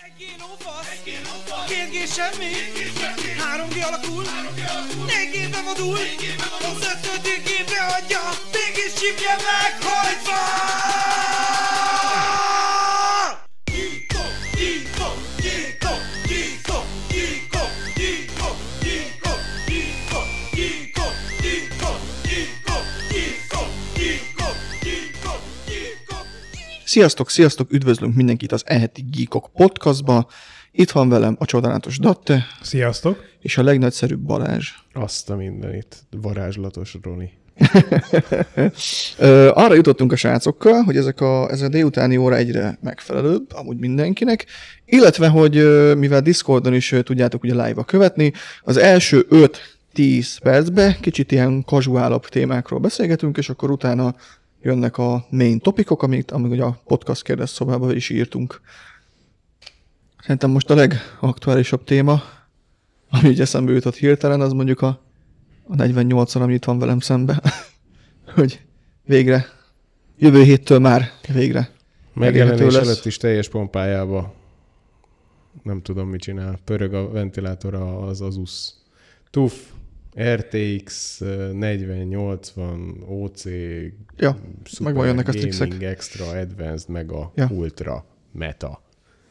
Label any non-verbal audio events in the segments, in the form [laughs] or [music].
1G lófasz, két g semmi, 3G alakul, 4G bevadul, az ötödik g beadja, mégis csipje meghajtva! Sziasztok, sziasztok, üdvözlünk mindenkit az Eheti Geekok podcastba. Itt van velem a csodálatos Datte, Sziasztok! és a legnagyszerűbb Balázs. Azt a mindenit. Varázslatos Roni. [laughs] Arra jutottunk a srácokkal, hogy ezek a, ez a délutáni óra egyre megfelelőbb, amúgy mindenkinek, illetve, hogy mivel Discordon is tudjátok ugye live-ba követni, az első 5-10 percbe kicsit ilyen kazuálabb témákról beszélgetünk, és akkor utána jönnek a main topikok, amit, amíg ugye a podcast kérdez szobába is írtunk. Szerintem most a legaktuálisabb téma, ami ugye eszembe jutott hirtelen, az mondjuk a, a 48-an, ami itt van velem szembe, [laughs] hogy végre, jövő héttől már végre Megjelenés előtt is teljes pompájába nem tudom, mit csinál. Pörög a ventilátora az Asus. TUF, RTX eh, 4080, OC, Ja, Super megvan jönnek a Gaming. Extra, Advanced, Mega, Ja. Ultra, Meta.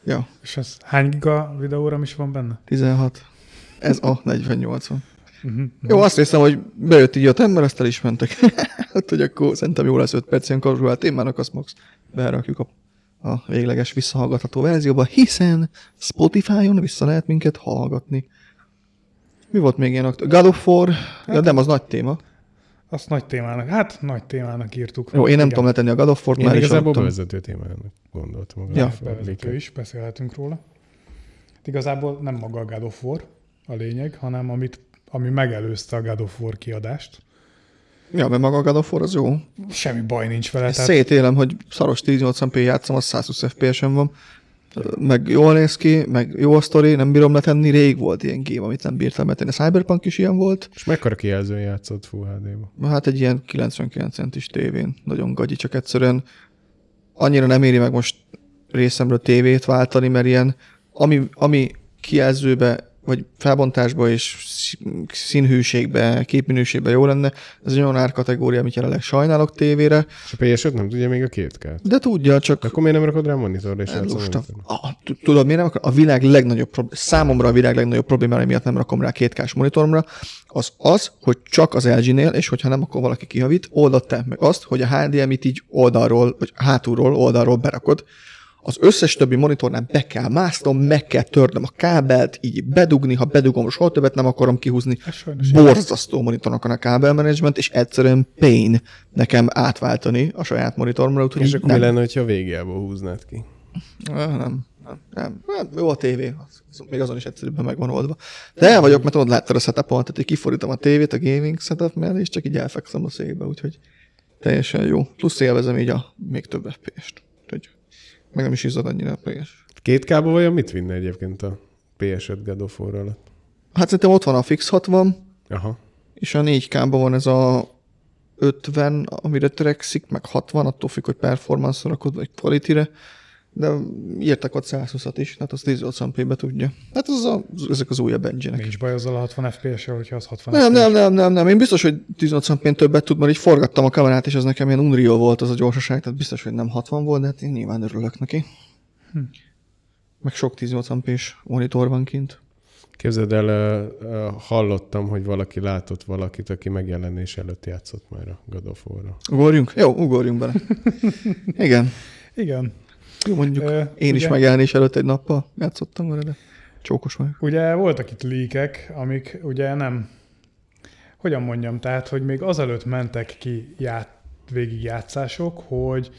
Ja, És ez hány giga videóram is van benne? 16. Ez a 4080. Uh-huh. Jó, azt hiszem, hogy bejött így a temmer, ezt el is mentek. [laughs] hát, hogy akkor szerintem jó lesz 5 perc ilyen kazuál témának, azt max berakjuk a, a végleges visszahallgatható verzióba, hiszen Spotify-on vissza lehet minket hallgatni. Mi volt még ilyen aktu- God of War? Ja, nem, az nagy téma. Azt nagy témának, hát nagy témának írtuk. Jó, én nem Igen, tudom letenni a God of War-t, Én már is igazából bevezető témának gondoltam. a Ja. Bevezető is, beszélhetünk róla. Hát igazából nem maga a God of War a lényeg, hanem amit, ami megelőzte a God of War kiadást. Ja, mert maga a God of War az jó. Semmi baj nincs vele. Tehát szétélem, hogy szaros 1080p játszom, az 120 FPS-en van. Meg jól néz ki, meg jó a sztori, nem bírom letenni. Rég volt ilyen game, amit nem bírtam letenni. A Cyberpunk is ilyen volt. És mekkora kijelzőn játszott Full HD-ba? Hát egy ilyen 99 centis tévén. Nagyon gagyi, csak egyszerűen annyira nem éri meg most részemről tévét váltani, mert ilyen, ami, ami kijelzőbe, vagy felbontásba és szí- színhűségbe, képminőségbe jó lenne, ez egy olyan árkategória, amit jelenleg sajnálok tévére, És a PS5 nem tudja még a két k de tudja, csak Akkor miért nem rakod rá monitorra és játszol Lusta. t- Tudod, miért nem akar? A világ legnagyobb probléma, számomra a világ legnagyobb problémája miatt nem rakom rá két k monitoromra, az az, hogy csak az LG-nél, és hogyha nem, akkor valaki kihavít, oldották meg azt, hogy a HDMI-t így oldalról, vagy hátulról, oldalról berakod, az összes többi monitornál be kell másznom, meg kell törnöm a kábelt, így bedugni, ha bedugom, soha többet nem akarom kihúzni. Sajnos Borzasztó monitornak a kábelmenedzsment, és egyszerűen pain nekem átváltani a saját monitoromra, úgyhogy És akkor nem. mi lenne, hogyha a végjából húznád ki? Nem, nem, nem, nem. Jó a tévé, az, még azon is egyszerűbben meg van oldva. De el vagyok, mert tudod, láttad a setupon, tehát hogy kifordítom a tévét a gaming setup mellé, és csak így elfekszem a székbe, úgyhogy teljesen jó. Plusz élvezem így a még több FPS-t. Meg nem is izzad annyira a PS. Két k vajon mit vinne egyébként a PS5 God of War alatt? Hát szerintem ott van a Fix 60, Aha. és a 4K-ban van ez a 50, amire törekszik, meg 60, attól függ, hogy performance rakod, vagy quality-re, de írtak ott 120-at is, tehát az 1080p-be tudja. Hát az a, ezek az újabb engine nincs baj azzal a 60 FPS-sel, hogyha az 60 Nem, FPS. nem, nem, nem, nem. Én biztos, hogy 1080p többet tud, mert így forgattam a kamerát, és az nekem ilyen Unreal volt az a gyorsaság, tehát biztos, hogy nem 60 volt, de hát én nyilván örülök neki. Hm. Meg sok 1080p-s monitor van kint. Képzeld el, hallottam, hogy valaki látott valakit, aki megjelenés előtt játszott már a God of War-ra. Ugorjunk? Jó, ugorjunk bele. [laughs] Igen. Igen. Jó, mondjuk Ö, én is ugye- megjelenés előtt egy nappal játszottam vele, de csókos vagyok. Ugye voltak itt líkek, amik ugye nem, hogyan mondjam, tehát, hogy még azelőtt mentek ki ját, végigjátszások, hogy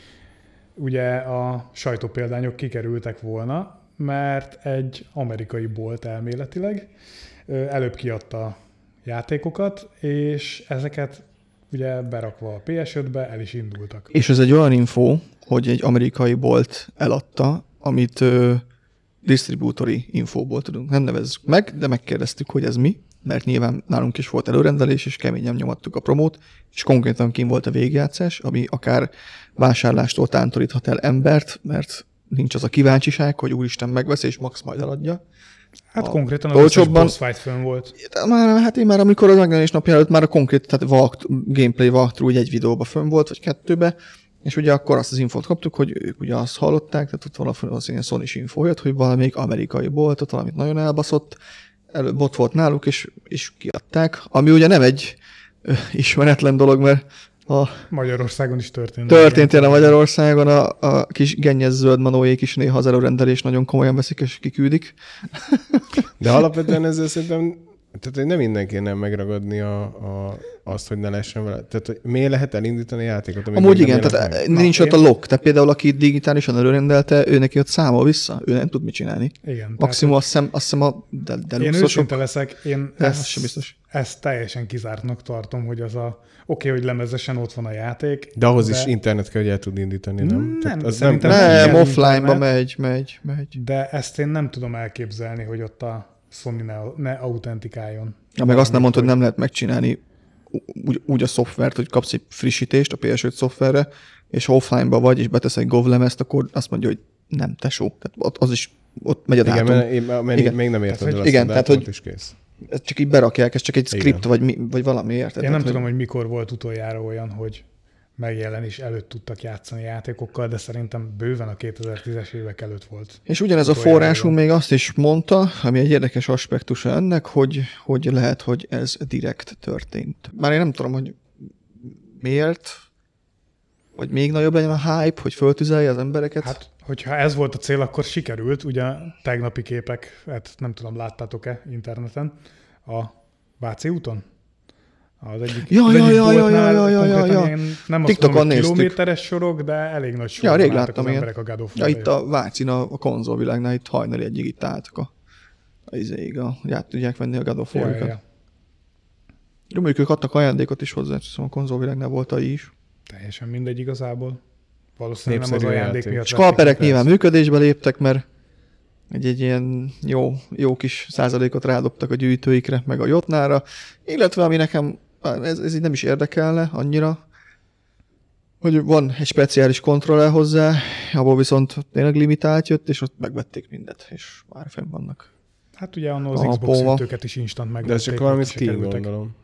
ugye a sajtópéldányok kikerültek volna, mert egy amerikai bolt elméletileg előbb kiadta játékokat, és ezeket ugye berakva a PS5-be el is indultak. És ez egy olyan info, hogy egy amerikai bolt eladta, amit ö, distribútori infóból tudunk. Nem nevezzük meg, de megkérdeztük, hogy ez mi, mert nyilván nálunk is volt előrendelés, és keményen nyomattuk a promót, és konkrétan kim volt a végjátszás, ami akár vásárlástól tántoríthat el embert, mert nincs az a kíváncsiság, hogy úristen megvesz, és max majd eladja. Hát A konkrétan az olcsóbban- boss fight fönn volt. De Már, hát én már amikor az megjelenés napja előtt már a konkrét, tehát walk, gameplay walkthrough egy videóba fönn volt, vagy kettőbe, és ugye akkor azt az infót kaptuk, hogy ők ugye azt hallották, tehát ott ilyen sony info jött, hogy valamelyik amerikai volt, ott valamit nagyon elbaszott, előbb ott volt náluk, és, és kiadták, ami ugye nem egy ismeretlen dolog, mert a Magyarországon is történt. történt ilyen a Magyarországon, a, a kis gennyes zöld manóék is néha az előrendelés nagyon komolyan veszik és kiküldik. De alapvetően ezzel szerintem tehát hogy nem mindenkinek megragadni a, a, azt, hogy ne lehessen vele. Tehát, hogy miért lehet elindítani játékot, amit Amúgy igen, tehát meg? nincs Na, ott a én- lock. Tehát például aki digitálisan előrendelte, ő neki ott számol vissza, ő nem tud mit csinálni. Igen. Maximum azt hiszem, azt hiszem a de, Én őszinte leszek, én ezt, sem biztos. ezt teljesen kizártnak tartom, hogy az a oké, okay, hogy lemezesen ott van a játék. De ahhoz is internet kell, hogy el tud indítani, nem? Nem, az szerintem nem, nem. Offline-ba megy, megy, megy. De ezt én nem tudom elképzelni, hogy ott a Sony ne, ne autentikáljon. Ja, meg azt nem mondtad, hogy nem lehet megcsinálni úgy, úgy a szoftvert, hogy kapsz egy frissítést a PS5 szoftverre, és ha offline-ba vagy, és betesz egy Gov lemezt, akkor azt mondja, hogy nem, tesó. Tehát ott, az is, ott megy a Igen, dátum. mert, én, mert Igen. igen. még nem érted Tehát, el igen, tehát, hogy- és kész. Ezt csak így berakják, ez csak egy Igen. script, vagy, mi, vagy valami, érted? Én nem tudom, hogy mikor volt utoljára olyan, hogy megjelenés előtt tudtak játszani játékokkal, de szerintem bőven a 2010-es évek előtt volt. És ugyanez a forrásunk még azt is mondta, ami egy érdekes aspektusa ennek, hogy, hogy lehet, hogy ez direkt történt. Már én nem tudom, hogy miért, vagy még nagyobb legyen a hype, hogy föltüzelje az embereket. Hát, hogyha ez volt a cél, akkor sikerült. Ugye tegnapi képek, hát nem tudom, láttátok-e interneten, a Váci úton? Az egyik, Ja, az ja, egyik ja, ja, ja, ja, ja, ja. ilyen, nem azt TikTokon mondom, hogy néztük. kilométeres sorok, de elég nagy ja, sorok rég álltak láttam az emberek a God Ja, itt a Vácin a, a konzolvilágnál itt hajnali egyig itt álltak a, a izéig, a, hogy át tudják venni a God of ja, ja, War-üket. ja. Jó, mondjuk ők adtak ajándékot is hozzá, azt hiszem a konzolvilágnál volt AI is. Teljesen mindegy igazából. Valószínűleg nem az Népszerű ajándék játék. miatt. Skalperek nyilván ezt. működésbe léptek, mert egy, egy ilyen jó, jó kis százalékot rádobtak a gyűjtőikre, meg a jotnára, illetve ami nekem, ez, ez így nem is érdekelne annyira, hogy van egy speciális kontroller hozzá, abból viszont tényleg limitált jött, és ott megvették mindet, és már fenn vannak. Hát ugye az A Xbox ütőket is instant meg. De ez csak valami skin, gondolom.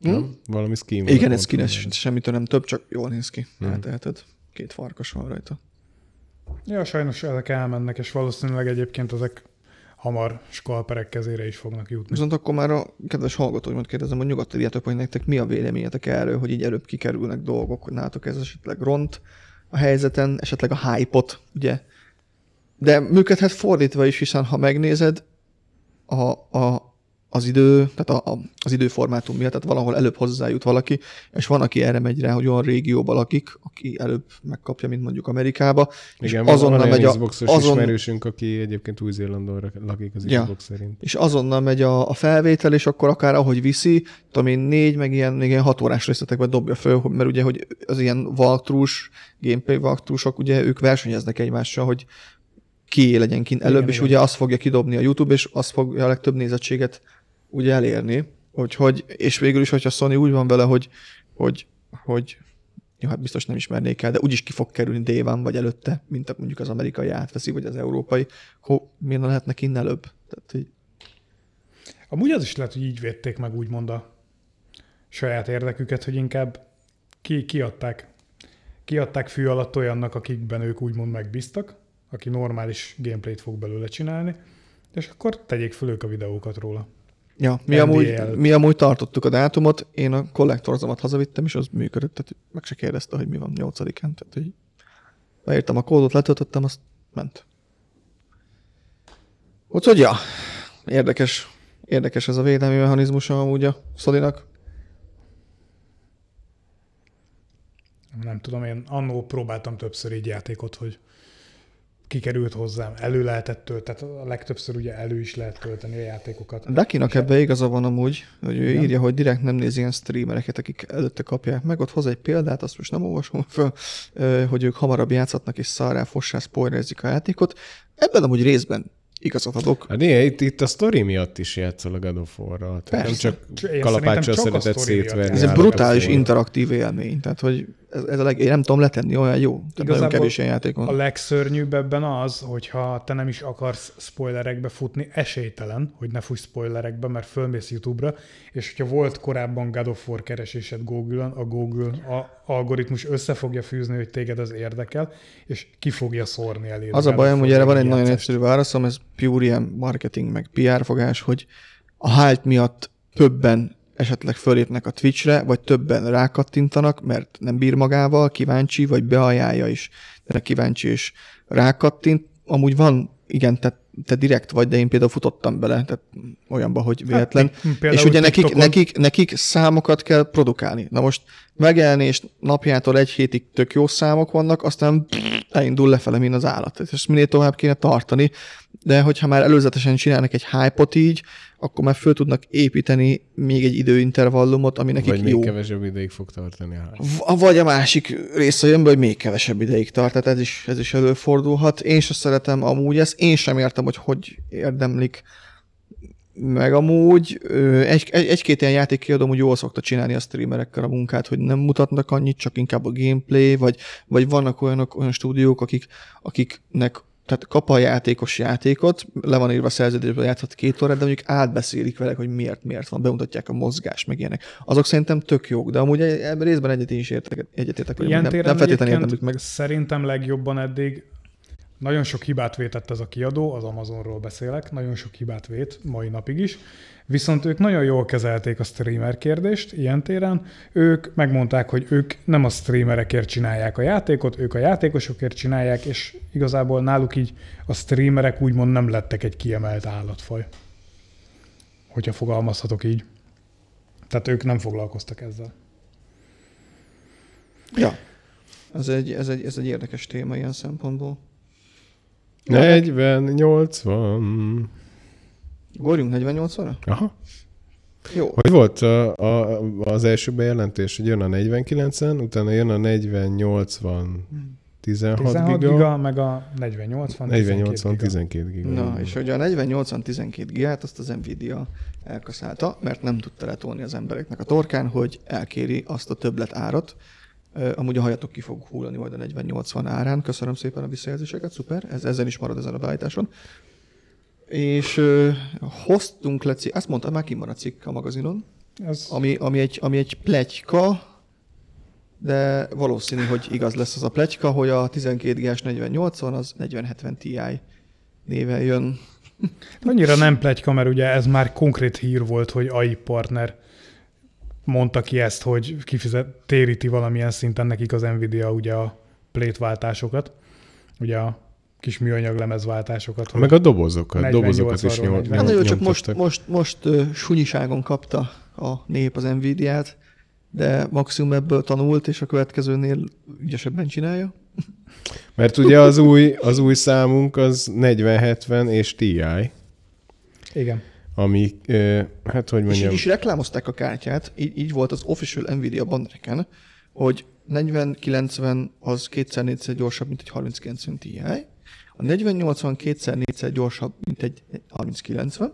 Hm? Nem? Valami skin. Igen, ez skines, semmitől nem több, csak jól néz ki. Hmm. Elteheted. Két farkas van rajta. Ja, sajnos ezek elmennek, és valószínűleg egyébként ezek hamar skalperek kezére is fognak jutni. Viszont akkor már a kedves hallgatóimat kérdezem, hogy nyugodtan írjátok, hogy nektek mi a véleményetek erről, hogy így előbb kikerülnek dolgok, hogy nálatok ez esetleg ront a helyzeten, esetleg a hype-ot, ugye? De működhet fordítva is, hiszen ha megnézed, a, a, az idő, tehát a, a, az időformátum miatt, tehát valahol előbb hozzájut valaki, és van, aki erre megy rá, hogy olyan régióban lakik, aki előbb megkapja, mint mondjuk Amerikába, Igen, és azonnal van megy a, Xboxos azon, ismerősünk, aki egyébként Új-Zélandon lakik az Ja. Xbox szerint. és azonnal megy a, a felvétel, és akkor akár ahogy viszi, tudom én négy, meg ilyen, még ilyen hat órás részletekben dobja föl, mert ugye, hogy az ilyen walkthrough gameplay walkthrough ugye ők versenyeznek egymással, hogy ki legyen kint előbb, Igen, és igen. ugye azt fogja kidobni a YouTube, és azt fogja a legtöbb nézettséget ugye elérni. Úgyhogy, és végül is, hogyha Sony úgy van vele, hogy, hogy, hogy jó, hát biztos nem ismernék el, de úgyis ki fog kerülni déván vagy előtte, mint mondjuk az amerikai átveszi, vagy az európai, ho, miért ne lehetne kinn előbb? Tehát, hogy Amúgy az is lehet, hogy így védték meg úgymond a saját érdeküket, hogy inkább ki, kiadták, kiadták fű alatt olyannak, akikben ők úgymond megbíztak, aki normális gameplayt fog belőle csinálni, és akkor tegyék föl ők a videókat róla. Ja, mi NDA amúgy, mi amúgy tartottuk a dátumot, én a kollektorzomat hazavittem, és az működött, tehát meg se kérdezte, hogy mi van 8-án, tehát hogy beírtam a kódot, letöltöttem, azt ment. Úgyhogy ja, érdekes, érdekes ez a védelmi mechanizmusa amúgy a Szolinak. Nem tudom, én annó próbáltam többször így játékot, hogy kikerült hozzám, elő lehetett tölteni, tehát a legtöbbször ugye elő is lehet tölteni a játékokat. Dakinak ebbe igaza van amúgy, hogy ő Igen. írja, hogy direkt nem nézi ilyen streamereket, akik előtte kapják meg. Ott hoz egy példát, azt most nem olvasom föl, hogy ők hamarabb játszhatnak és szarrá fossá spoilerezik a játékot. Ebben amúgy részben igazat adok. Hát igen, itt, itt a sztori miatt is játszol a God of War-ral. Nem Persze. csak kalapáccsal szeretett szétverni. Ez egy brutális interaktív élmény, tehát hogy ez, ez a leg, én nem tudom letenni, olyan jó. Tehát nagyon kevés ilyen játék van. A legszörnyűbb ebben az, hogyha te nem is akarsz spoilerekbe futni, esélytelen, hogy ne fuss spoilerekbe, mert fölmész YouTube-ra, és hogyha volt korábban God of War keresésed Google-on, a Google a algoritmus össze fogja fűzni, hogy téged az érdekel, és ki fogja szórni elé. Az a bajom, hogy erre van egy nagyon egyszerű válaszom, ez pure ilyen marketing, meg PR fogás, hogy a hype miatt többen esetleg fölépnek a Twitchre, vagy többen rákattintanak, mert nem bír magával, kíváncsi, vagy beajánlja is, de kíváncsi és rákattint. Amúgy van, igen, te, te direkt vagy, de én például futottam bele, tehát olyanba, hogy véletlen. mi- például és ugye nekik, TikTokon- nekik, nekik számokat kell produkálni. Na most megjelenni, és napjától egy hétig tök jó számok vannak, aztán elindul lefele, mint az állat. És ezt minél tovább kéne tartani, de hogyha már előzetesen csinálnak egy hype így, akkor már föl tudnak építeni még egy időintervallumot, ami nekik Vagy még jó. kevesebb ideig fog tartani. V- Vagy a másik része jön be, hogy még kevesebb ideig tart, tehát ez is, ez is előfordulhat. Én sem szeretem amúgy ezt, én sem értem, hogy hogy érdemlik meg amúgy egy, egy, egy-két ilyen játékkiadó hogy jól szokta csinálni a streamerekkel a munkát, hogy nem mutatnak annyit, csak inkább a gameplay, vagy, vagy vannak olyanok, olyan stúdiók, akik, akiknek tehát kap a játékos játékot, le van írva a szerződésből, játszhat két órát, de mondjuk átbeszélik vele, hogy miért, miért van, bemutatják a mozgás, meg ilyenek. Azok szerintem tök jók, de amúgy ebben részben egyet én is értek, egyetértek, hogy nem, nem feltétlenül érdemlik meg. Szerintem legjobban eddig nagyon sok hibát vétett ez a kiadó, az Amazonról beszélek, nagyon sok hibát vét, mai napig is, viszont ők nagyon jól kezelték a streamer kérdést ilyen téren. Ők megmondták, hogy ők nem a streamerekért csinálják a játékot, ők a játékosokért csinálják, és igazából náluk így a streamerek úgymond nem lettek egy kiemelt állatfaj. Hogyha fogalmazhatok így. Tehát ők nem foglalkoztak ezzel. Ja. Ez egy, ez, egy, ez egy érdekes téma ilyen szempontból. 40, 80. Gorjunk 48-ra? Aha. Jó. Hogy volt a, a, az első bejelentés, hogy jön a 49-en, utána jön a 40-80 16, 16 giga, giga, meg a 4080 40-80 12 giga. 12 giga. Na, és hogy a 4080 12 gigát azt az Nvidia elkaszálta, mert nem tudta letolni az embereknek a torkán, hogy elkéri azt a többlet árat. Amúgy a hajatok ki fog hullani majd a 4080 árán. Köszönöm szépen a visszajelzéseket, szuper. Ez, ezen is marad ezen a beállításon. És ö, hoztunk le cikk, azt mondta, már kimar a cikk a magazinon, Ez, ami, ami, egy, ami egy pletyka, de valószínű, hogy igaz lesz az a pletyka, hogy a 12 g 4080 az 4070 Ti néven jön. annyira nem pletyka, mert ugye ez már konkrét hír volt, hogy AI partner mondta ki ezt, hogy kifizet, téríti valamilyen szinten nekik az Nvidia ugye a plétváltásokat, ugye a kis műanyag lemezváltásokat. Meg a dobozokat, 40, dobozokat is 80-ról nyom, 40. Hát nyom, jó, csak most, most, most ö, sunyiságon kapta a nép az Nvidia-t, de maximum ebből tanult, és a következőnél ügyesebben csinálja. Mert ugye az új, az új számunk az 40-70 és TI, Igen. Ami, hát hogy És így mondjam, is reklámozták a kártyát, így, így volt az official Nvidia bandreken, hogy 4090 az kétszer négyszer gyorsabb, mint egy 3090 Ti. A 4080 kétszer négyszer gyorsabb, mint egy 3090.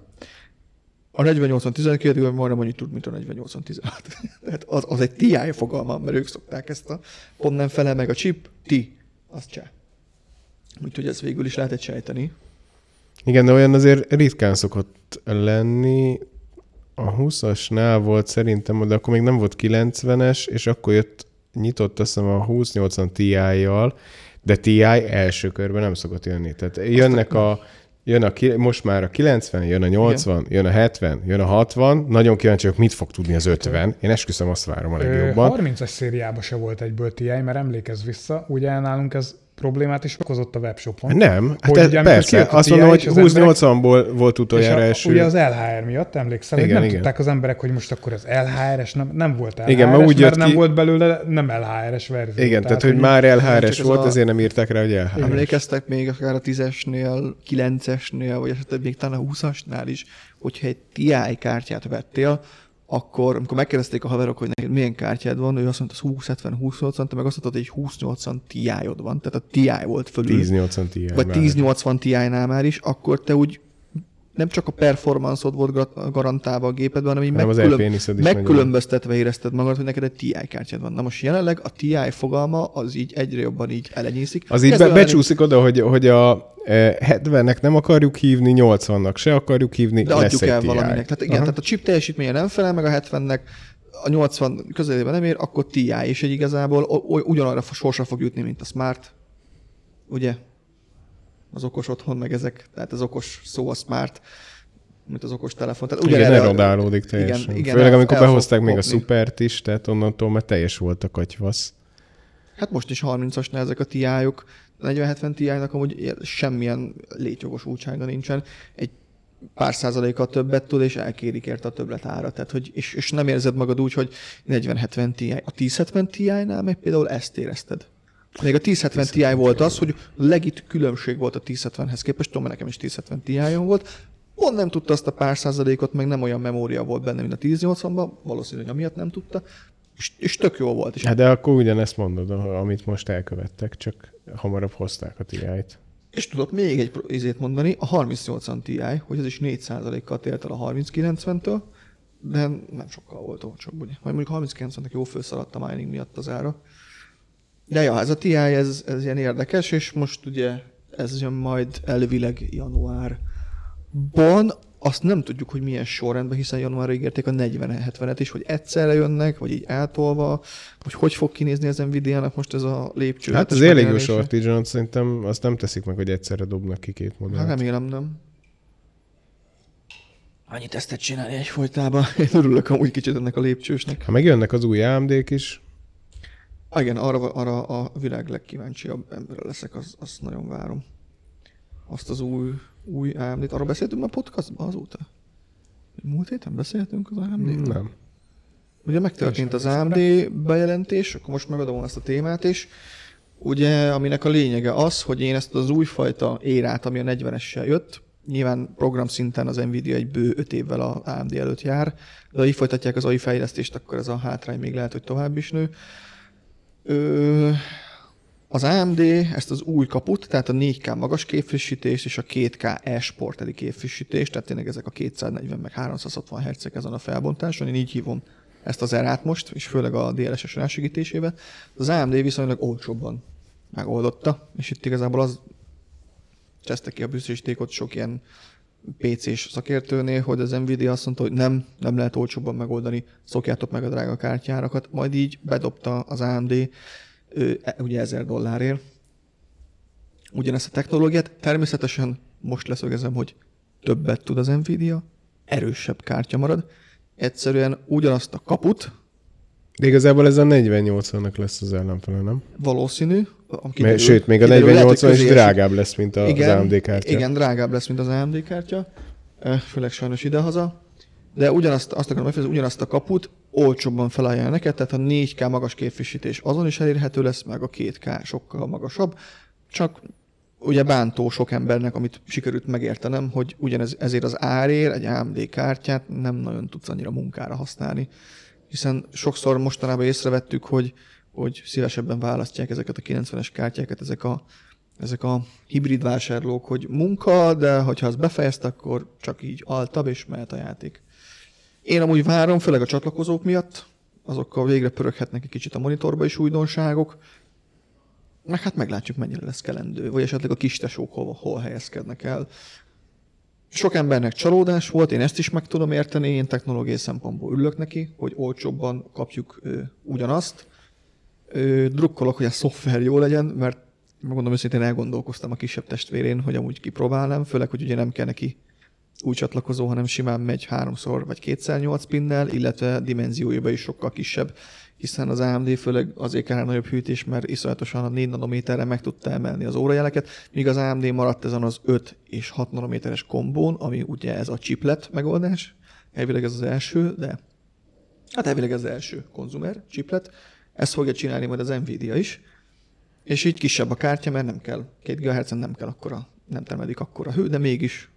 A 4080 12 majdnem annyit tud, mint a 4080 16. Tehát az, az egy TI fogalma, mert ők szokták ezt a pont nem fele meg a chip, ti, az csá. Úgyhogy ez végül is lehetett sejteni. Igen, de olyan azért ritkán szokott lenni. A 20-asnál volt szerintem, de akkor még nem volt 90-es, és akkor jött, nyitott azt hiszem a 2080 Ti-jal, de Ti első körben nem szokott jönni. Tehát jönnek a, jön a, most már a 90, jön a 80, Igen. jön a 70, jön a 60. Nagyon kíváncsi vagyok, mit fog tudni az 50. Én esküszöm, azt várom a legjobban. 30-as szériában se volt egyből TI, mert emlékezz vissza, ugye nálunk ez problémát is okozott a webshopon. Nem, hát Hogy ez, ugye, persze, azt mondom, hogy és az emberek- 2080-ból volt És utoljára a, első. ugye az LHR miatt, emlékszel, Igen, hogy nem igen. tudták az emberek, hogy most akkor az LHR-es nem, nem volt LHR-es, Igen, mert úgy mert jött nem ki- volt belőle nem LHR-es verzió. Igen, tehát, hogy már csak LHR-es volt, a- ezért nem írták rá, hogy LHR. Emlékeztek még akár a 10-esnél, 9-esnél, vagy esetleg még talán a 20-asnál is, hogyha egy TI kártyát vettél, akkor, amikor megkérdezték a haverok, hogy neked milyen kártyád van, ő azt mondta, az 2070, 2080, te meg azt mondtad, hogy egy 2080 Ti-od van, tehát a Ti volt fölül. 1080 Ti. vagy 1080 Ti-nál már is, akkor te úgy nem csak a performance volt gar- garantálva a gépedben, hanem így Hanem megkülön, is megkülönböztetve érezted magad, hogy neked egy TI kártyád van. Na most jelenleg a TI fogalma az így egyre jobban így elenyészik. Az így be, becsúszik oda, hogy, hogy a e, 70-nek nem akarjuk hívni, 80-nak se akarjuk hívni, De lesz adjuk el TI. valaminek. Tehát igen, Aha. tehát a chip teljesítménye nem felel meg a 70-nek, a 80 közelében nem ér, akkor TI, és egy igazából ugyanarra a sorsra fog jutni, mint a Smart. Ugye? Az okos otthon, meg ezek, tehát az okos szó a Smart, mint az okos telefon. Tehát Igen, ugyanerre- erodálódik teljesen. Igen, igen, Főleg el- amikor el behozták még a kopni. szupert is, tehát onnantól már teljes volt a katyvasz. Hát most is 30-asnál ezek a a 4070 Ti-nak amúgy ilyen- semmilyen létjogosultsága nincsen. Egy pár százalékkal többet tud, és elkérik érte a többlet ára. Tehát, hogy, és, és, nem érzed magad úgy, hogy 4070 Ti. A 1070 Ti-nál meg például ezt érezted. Még a 1070 Ti volt az, hogy legit különbség volt a 1070-hez képest, tudom, nekem is 1070 ti volt, Pont nem tudta azt a pár százalékot, meg nem olyan memória volt benne, mint a 1080-ban, valószínűleg amiatt nem tudta, és, és tök jó volt. És Hát de akkor ugyanezt mondod, amit most elkövettek, csak hamarabb hozták a TI-t. És tudok még egy izét mondani, a 3080 Ti, hogy ez is 4%-kal tért el a 3090-től, de nem sokkal volt olcsóbb, ugye. Majd mondjuk 3090-nek jó felszaladt a mining miatt az ára. De ja, ez a Ti, ez, ez ilyen érdekes, és most ugye ez jön majd elvileg januárban. Azt nem tudjuk, hogy milyen sorrendben, hiszen januárra ígérték a 40-70-et is, hogy egyszerre jönnek, vagy így eltolva, hogy hogy fog kinézni az Nvidia-nak most ez a lépcső. Hát ez az elég jó shortage szerintem azt nem teszik meg, hogy egyszerre dobnak ki két Hát modellt. remélem nem. Annyi tesztet csinálni egyfolytában. Én örülök amúgy kicsit ennek a lépcsősnek. Ha megjönnek az új AMD-k is, Ah, igen, arra, arra a világ legkíváncsiabb emberre leszek, az, azt nagyon várom. Azt az új, új AMD-t. Arról beszéltünk már podcastban azóta? Múlt héten beszéltünk az AMD-ről? nem. Ugye megtörtént az AMD bejelentés, akkor most megadom ezt a témát is. Ugye, aminek a lényege az, hogy én ezt az újfajta érát, ami a 40-essel jött, nyilván program szinten az Nvidia egy bő 5 évvel a AMD előtt jár, de ha így folytatják az AI fejlesztést, akkor ez a hátrány még lehet, hogy tovább is nő. Ö, az AMD ezt az új kaput, tehát a 4K magas képfrissítést és a 2K e-sporteli képfrissítést, tehát tényleg ezek a 240 meg 360 Hz ezen a felbontáson, én így hívom ezt az erát most, és főleg a DLSS rásegítésével. Az AMD viszonylag olcsóbban megoldotta, és itt igazából az cseszte ki a biztosítékot sok ilyen PC-s szakértőnél, hogy az Nvidia azt mondta, hogy nem, nem lehet olcsóbban megoldani, szokjátok meg a drága kártyárakat, majd így bedobta az AMD e- ugye 1000 dollárért ugyanezt a technológiát. Természetesen most leszögezem, hogy többet tud az Nvidia, erősebb kártya marad, egyszerűen ugyanazt a kaput, De igazából ez a 4080-nak lesz az ellenfele, nem? valószínű, Mert, sőt, még a kiderül, lehet, hogy 4080 is drágább lesz, mint az AMD kártya. Igen, drágább lesz, mint az AMD kártya, főleg sajnos idehaza. De ugyanazt, azt akarom megfejezni, ugyanazt a kaput olcsóbban felajánlja neked, tehát a 4K magas képfrissítés azon is elérhető lesz, meg a 2K sokkal magasabb, csak ugye bántó sok embernek, amit sikerült megértenem, hogy ugyanez ezért az árért egy AMD kártyát nem nagyon tudsz annyira munkára használni. Hiszen sokszor mostanában észrevettük, hogy, hogy szívesebben választják ezeket a 90-es kártyákat, ezek a, ezek a hibrid vásárlók, hogy munka, de hogyha az befejezte, akkor csak így altabb és mehet a játék. Én amúgy várom, főleg a csatlakozók miatt, azokkal végre pöröghetnek egy kicsit a monitorba is újdonságok, meg hát meglátjuk, mennyire lesz kelendő, vagy esetleg a kis tesók hol, hol helyezkednek el. Sok embernek csalódás volt, én ezt is meg tudom érteni, én technológiai szempontból ülök neki, hogy olcsóbban kapjuk ö, ugyanazt. Ö, drukkolok, hogy a szoftver jó legyen, mert megmondom őszintén elgondolkoztam a kisebb testvérén, hogy amúgy kipróbálnám, főleg, hogy ugye nem kell neki új csatlakozó, hanem simán megy háromszor vagy kétszer nyolc pinnel, illetve dimenziójában is sokkal kisebb, hiszen az AMD főleg azért kell nagyobb hűtés, mert iszonyatosan a 4 nanométerre meg tudta emelni az órajeleket, míg az AMD maradt ezen az 5 és 6 nanométeres kombón, ami ugye ez a chiplet megoldás, elvileg ez az első, de hát elvileg ez az első konzumer chiplet, ezt fogja csinálni majd az Nvidia is, és így kisebb a kártya, mert nem kell, 2 GHz-en nem kell akkora, nem termelik akkora hő, de mégis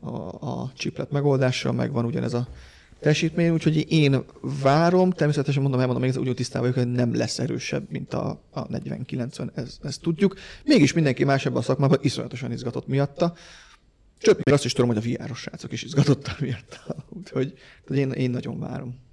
a, a chiplet megoldással megvan ugyanez a teljesítmény, úgyhogy én várom, természetesen mondom, elmondom, még úgy tisztában vagyok, hogy nem lesz erősebb, mint a, a 4090, ez, ezt tudjuk. Mégis mindenki más ebben a szakmában iszonyatosan izgatott miatta. Sőt, még azt is tudom, hogy a VR-os srácok is izgatottak miatt. Úgyhogy hogy én, én nagyon várom.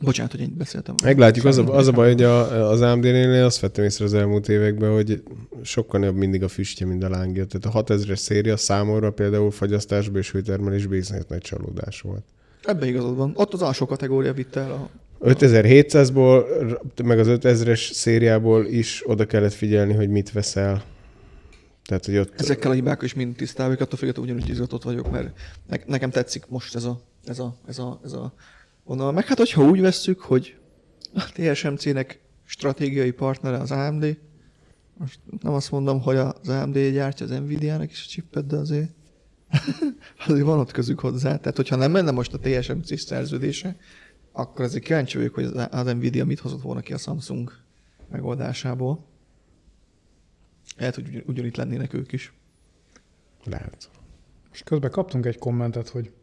Bocsánat, hogy én beszéltem. Meglátjuk, az a, az a baj, hogy a, az AMD-nél azt vettem észre az elmúlt években, hogy sokkal jobb mindig a füstje, mint a lángja. Tehát a 6000-es széria számomra például fagyasztásban és hőtermelésben iszonyat nagy csalódás volt. Ebben igazad van. Ott az alsó kategória vitte el a 5700-ból, meg az 5000-es szériából is oda kellett figyelni, hogy mit veszel. Tehát, hogy ott... Ezekkel a hibákkal is mind tisztában, attól függetlenül ugyanúgy izgatott vagyok, mert ne- nekem tetszik most ez a, ez a, ez a, ez a vonal. Meg hát, hogyha úgy vesszük, hogy a TSMC-nek stratégiai partnere az AMD, most nem azt mondom, hogy az AMD gyártja az Nvidia-nak is a chipet, de azért, [laughs] azért van ott közük hozzá. Tehát, hogyha nem menne most a TSMC szerződése, akkor azért kíváncsi vagyok, hogy az- Nvidia mit hozott volna ki a Samsung megoldásából. Lehet, hogy ugyan- ugyanitt lennének ők is. Lehet. És közben kaptunk egy kommentet, hogy 60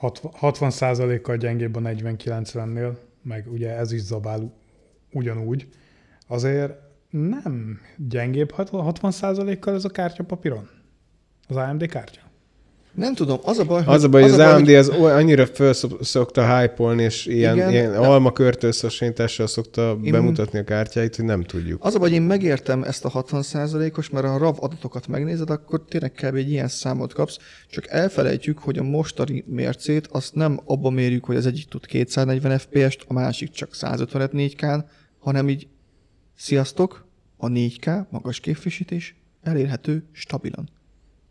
60%-kal gyengébb a 40-90-nél, meg ugye ez is zabál ugyanúgy. Azért nem gyengébb 60%-kal ez a kártya papíron? Az AMD kártya? Nem tudom, az a baj, Az a baj, hogy az hogy- AMD az oly- annyira föl szok- szokta hype és ilyen, Igen, ilyen de- alma körtőszosítással szokta Én- bemutatni a kártyáit, hogy nem tudjuk. Az a baj, hogy én megértem ezt a 60%-os, mert ha a RAV adatokat megnézed, akkor tényleg kb. egy ilyen számot kapsz, csak elfelejtjük, hogy a mostani mércét azt nem abba mérjük, hogy az egyik tud 240 FPS-t, a másik csak 155 4K-n, hanem így sziasztok, a 4K magas képfrissítés elérhető stabilan.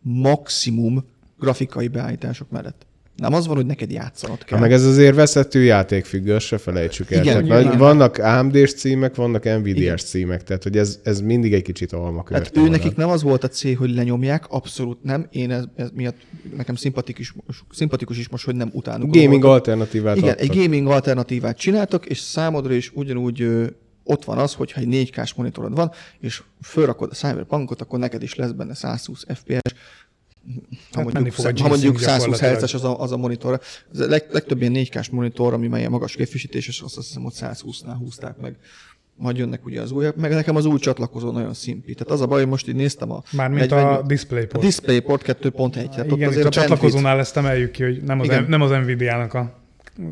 Maximum grafikai beállítások mellett. Nem az van, hogy neked játszanod kell. Ha meg ez azért veszettő játékfüggő, se felejtsük el. Igen, igen. van- vannak AMD-s címek, vannak Nvidia-s címek, tehát hogy ez, ez mindig egy kicsit alma Hát ő nekik nem az volt a cél, hogy lenyomják, abszolút nem. Én ez, ez miatt nekem szimpatikus, szimpatikus is most, hogy nem utánuk. Gaming alternatívát Igen, adtak. egy gaming alternatívát csináltak, és számodra is ugyanúgy ott van az, hogyha egy 4K-s monitorod van, és fölrakod a Cyberpunkot, akkor neked is lesz benne 120 FPS, ha menni mondjuk, fog ha mondjuk G-Sync 120 gyakorlatilag. Hz-es az a, az a monitor. Az a leg, legtöbb ilyen 4K-s monitor, ami melyen magas képfrissítéses, azt, hiszem, hogy 120-nál húzták meg. Majd jönnek ugye az újabb, meg nekem az új csatlakozó nagyon szimpi. Tehát az a baj, hogy most így néztem a... Mármint 40 a DisplayPort. a DisplayPort 2.1. Tehát ott Igen, itt azért a a bandwidth- csatlakozónál ezt emeljük ki, hogy nem az, Igen. nem az Nvidia-nak a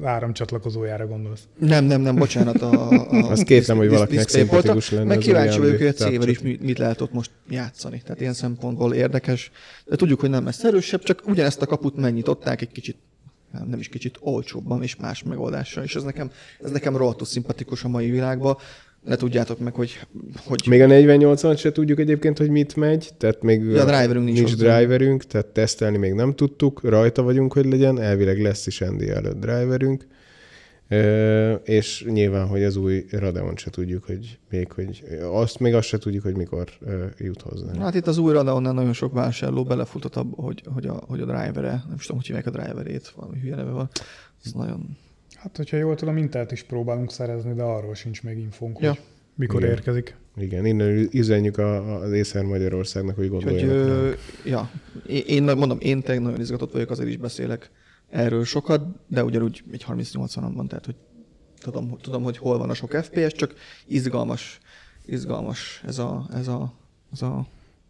áramcsatlakozójára gondolsz. Nem, nem, nem, bocsánat. A, a Azt kétlem, hogy valakinek szimpatikus lenne Meg kíváncsi vagyok, hogy a C-vel is mit, mit lehet ott most játszani. Tehát ilyen szempontból érdekes. De tudjuk, hogy nem lesz erősebb, csak ugyanezt a kaput megnyitották egy kicsit nem, nem is kicsit olcsóbban és más megoldással, és ez nekem, ez nekem rohadtul szimpatikus a mai világban. Ne tudjátok meg, hogy, hogy Még a 4080 se tudjuk egyébként, hogy mit megy, tehát még Ja, a driverünk nincs nincs driverünk, tehát tesztelni még nem tudtuk, rajta vagyunk, hogy legyen, elvileg lesz is ND előtt driverünk, Ö, és nyilván, hogy az új Radeon se tudjuk, hogy még, hogy azt még azt se tudjuk, hogy mikor ö, jut hozzá. Hát itt az új Radeonnál nagyon sok vásárló belefutott abba, hogy, hogy, a, hogy a drivere, nem is tudom, hogy hívják a driverét, valami hülye neve van. Ez nagyon... Hát, hogyha jól tudom, Intelt is próbálunk szerezni, de arról sincs még infónk, Ja. hogy mikor Igen. érkezik. Igen, innen üzenjük a, az Észer Magyarországnak, hogy gondoljanak ö, ránk. ja, én, én mondom, én tényleg nagyon izgatott vagyok, azért is beszélek erről sokat, de ugyanúgy egy 38-an van, tehát hogy tudom, tudom, hogy hol van a sok FPS, csak izgalmas, izgalmas ez a, ez a, ez a,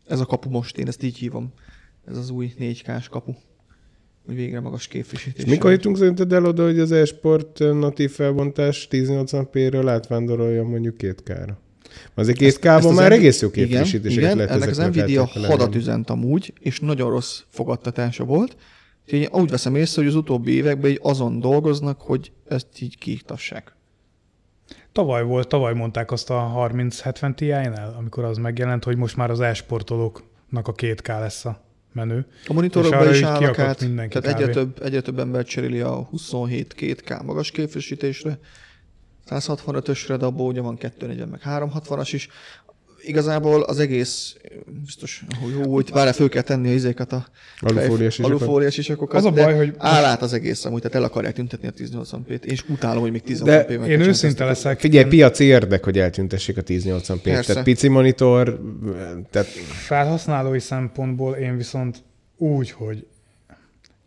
ez a kapu most, én ezt így hívom. Ez az új 4K-s kapu. Hogy végre magas képfrissítés. És mikor jutunk szerinted el oda, hogy az e-sport natív felbontás 1080p-ről átvándoroljon mondjuk 2K-ra? Azért 2K-ban már az egész jó igen, képfrissítéseket igen, lehet ennek az Nvidia hadat üzent amúgy, és nagyon rossz fogadtatása volt. Úgyhogy én úgy veszem észre, hogy az utóbbi években így azon dolgoznak, hogy ezt így kiiktassák. Tavaly volt, tavaly mondták azt a 3070 Ti-nál, amikor az megjelent, hogy most már az e-sportolóknak a 2K lesz a menő. A monitorokban is állnak át, tehát egyre több, egyre több ember cseréli a 27 2K magas képfrissítésre, 165-ösre, de abból ugye van 240 meg 360-as is. Igazából az egész, biztos, hogy jó, hogy várjál, föl kell tenni a izéket a Alufóliás sisakat. alufóliás isakokat, Az a de baj, hogy áll át az egész amúgy, tehát el akarják tüntetni a 1080p-t, és utálom, hogy még 1080p De meg Én kell őszinte leszek. Figyelj, én piaci érdek, hogy eltüntessék a 1080p-t. Persze. Tehát pici monitor, tehát Felhasználói szempontból én viszont úgy, hogy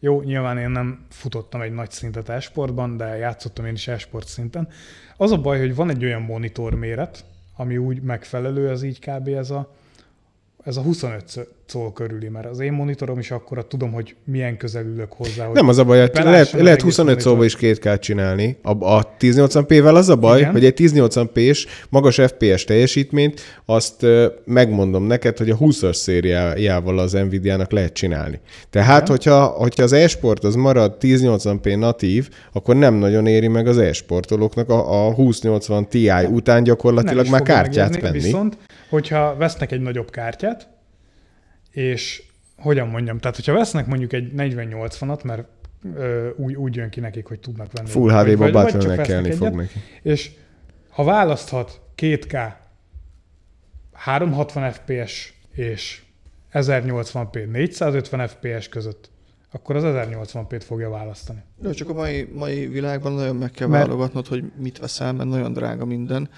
jó, nyilván én nem futottam egy nagy szintet e-sportban, de játszottam én is e-sport szinten. Az a baj, hogy van egy olyan monitor méret, ami úgy megfelelő, az így kb. ez a, ez a 25 szól körüli, mert az én monitorom is akkora, tudom, hogy milyen közel ülök hozzá. Hogy Nem az a baj, hogy belássam lehet, lehet egész 25 monitor. szóba is két kell csinálni. A, a 1080p-vel az a baj, Igen. hogy egy 1080p-s magas FPS teljesítményt, azt ö, megmondom neked, hogy a 20-as szériájával az Nvidia-nak lehet csinálni. Tehát, hogyha, hogyha az e-sport az marad 1080p natív, akkor nem nagyon éri meg az e-sportolóknak a, a 2080 Ti után Nem gyakorlatilag is már kártyát megérni, venni. Viszont, hogyha vesznek egy nagyobb kártyát, és hogyan mondjam, tehát hogyha vesznek mondjuk egy 4080-at, mert ö, úgy, úgy jön ki nekik, hogy tudnak venni. Full vagy- HD-ba vagy- vagy csak battle kelni fog neki. És ha választhat 2K, 360 FPS és 1080p 450 FPS között, akkor az 1080p-t fogja választani. Jó, csak a mai, mai világban nagyon meg kell Mert- válogatnod, hogy mit veszel, mert nagyon drága minden.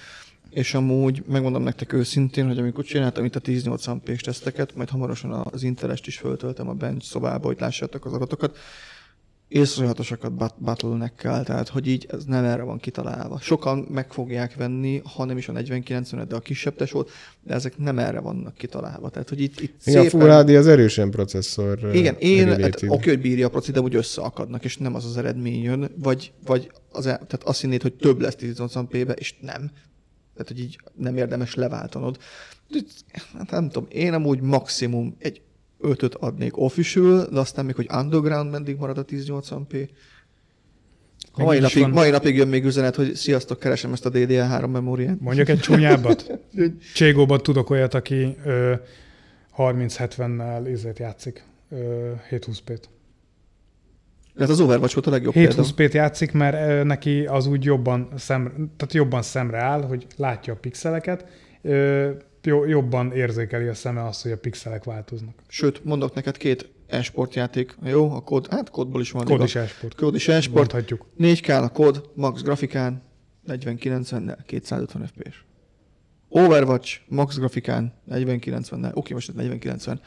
És amúgy megmondom nektek őszintén, hogy amikor csináltam itt a 1080p-s teszteket, majd hamarosan az Interest is föltöltem a bench szobába, hogy lássátok az adatokat, észrehatosakat bat- battle kell, tehát hogy így ez nem erre van kitalálva. Sokan meg fogják venni, ha nem is a 4090 de a kisebb tesót, de ezek nem erre vannak kitalálva. Tehát, hogy itt, itt Igen, a Full HD az erősen processzor igen, én, hát, oké, hogy bírja a proci, de úgy összeakadnak, és nem az az eredmény jön, vagy, vagy az, el- tehát azt hinnéd, hogy több lesz 1080p-be, és nem. Tehát, hogy így nem érdemes leváltanod. Hát nem tudom, én amúgy maximum egy 5 adnék official, de aztán még, hogy underground meddig marad a 1080p. Ha Meg mai napig, van. mai napig jön még üzenet, hogy sziasztok, keresem ezt a DDR3 memóriát. Mondjak egy csúnyábbat. [laughs] Cségóban tudok olyat, aki ö, 30-70-nel izét játszik. Ö, 720p-t. Hát az Overwatch volt a legjobb példa. 720p-t játszik, mert neki az úgy jobban, szem, tehát jobban szemre áll, hogy látja a pixeleket, jobban érzékeli a szeme azt, hogy a pixelek változnak. Sőt, mondok neked két e-sport játék. Jó, a kód, hát kódból is van. Kód igaz. is e-sport. Kód is e-sport. Mondhatjuk. 4K a kód, max grafikán, 4090-nel, 250 FPS. Overwatch, max grafikán, 4090-nel, oké, most 4090,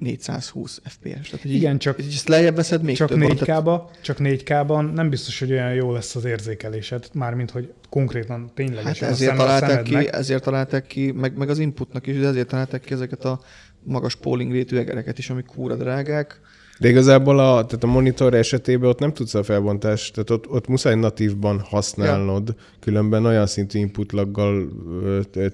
420 FPS. Tehát, hogy Igen, így, csak- így ezt lejjebb veszed, még Csak több van. Tehát 4K-ba, csak 4K-ban nem biztos, hogy olyan jó lesz az érzékelésed, mármint, hogy konkrétan Hát ténylegesen a ezért a találták ki, ezért találták ki, meg, meg az inputnak is, de ezért találták ki ezeket a magas polling rétű egereket is, amik kúra drágák. De igazából a, tehát a monitor esetében ott nem tudsz a felbontást, tehát ott, ott muszáj natívban használnod, ja. különben olyan szintű inputlaggal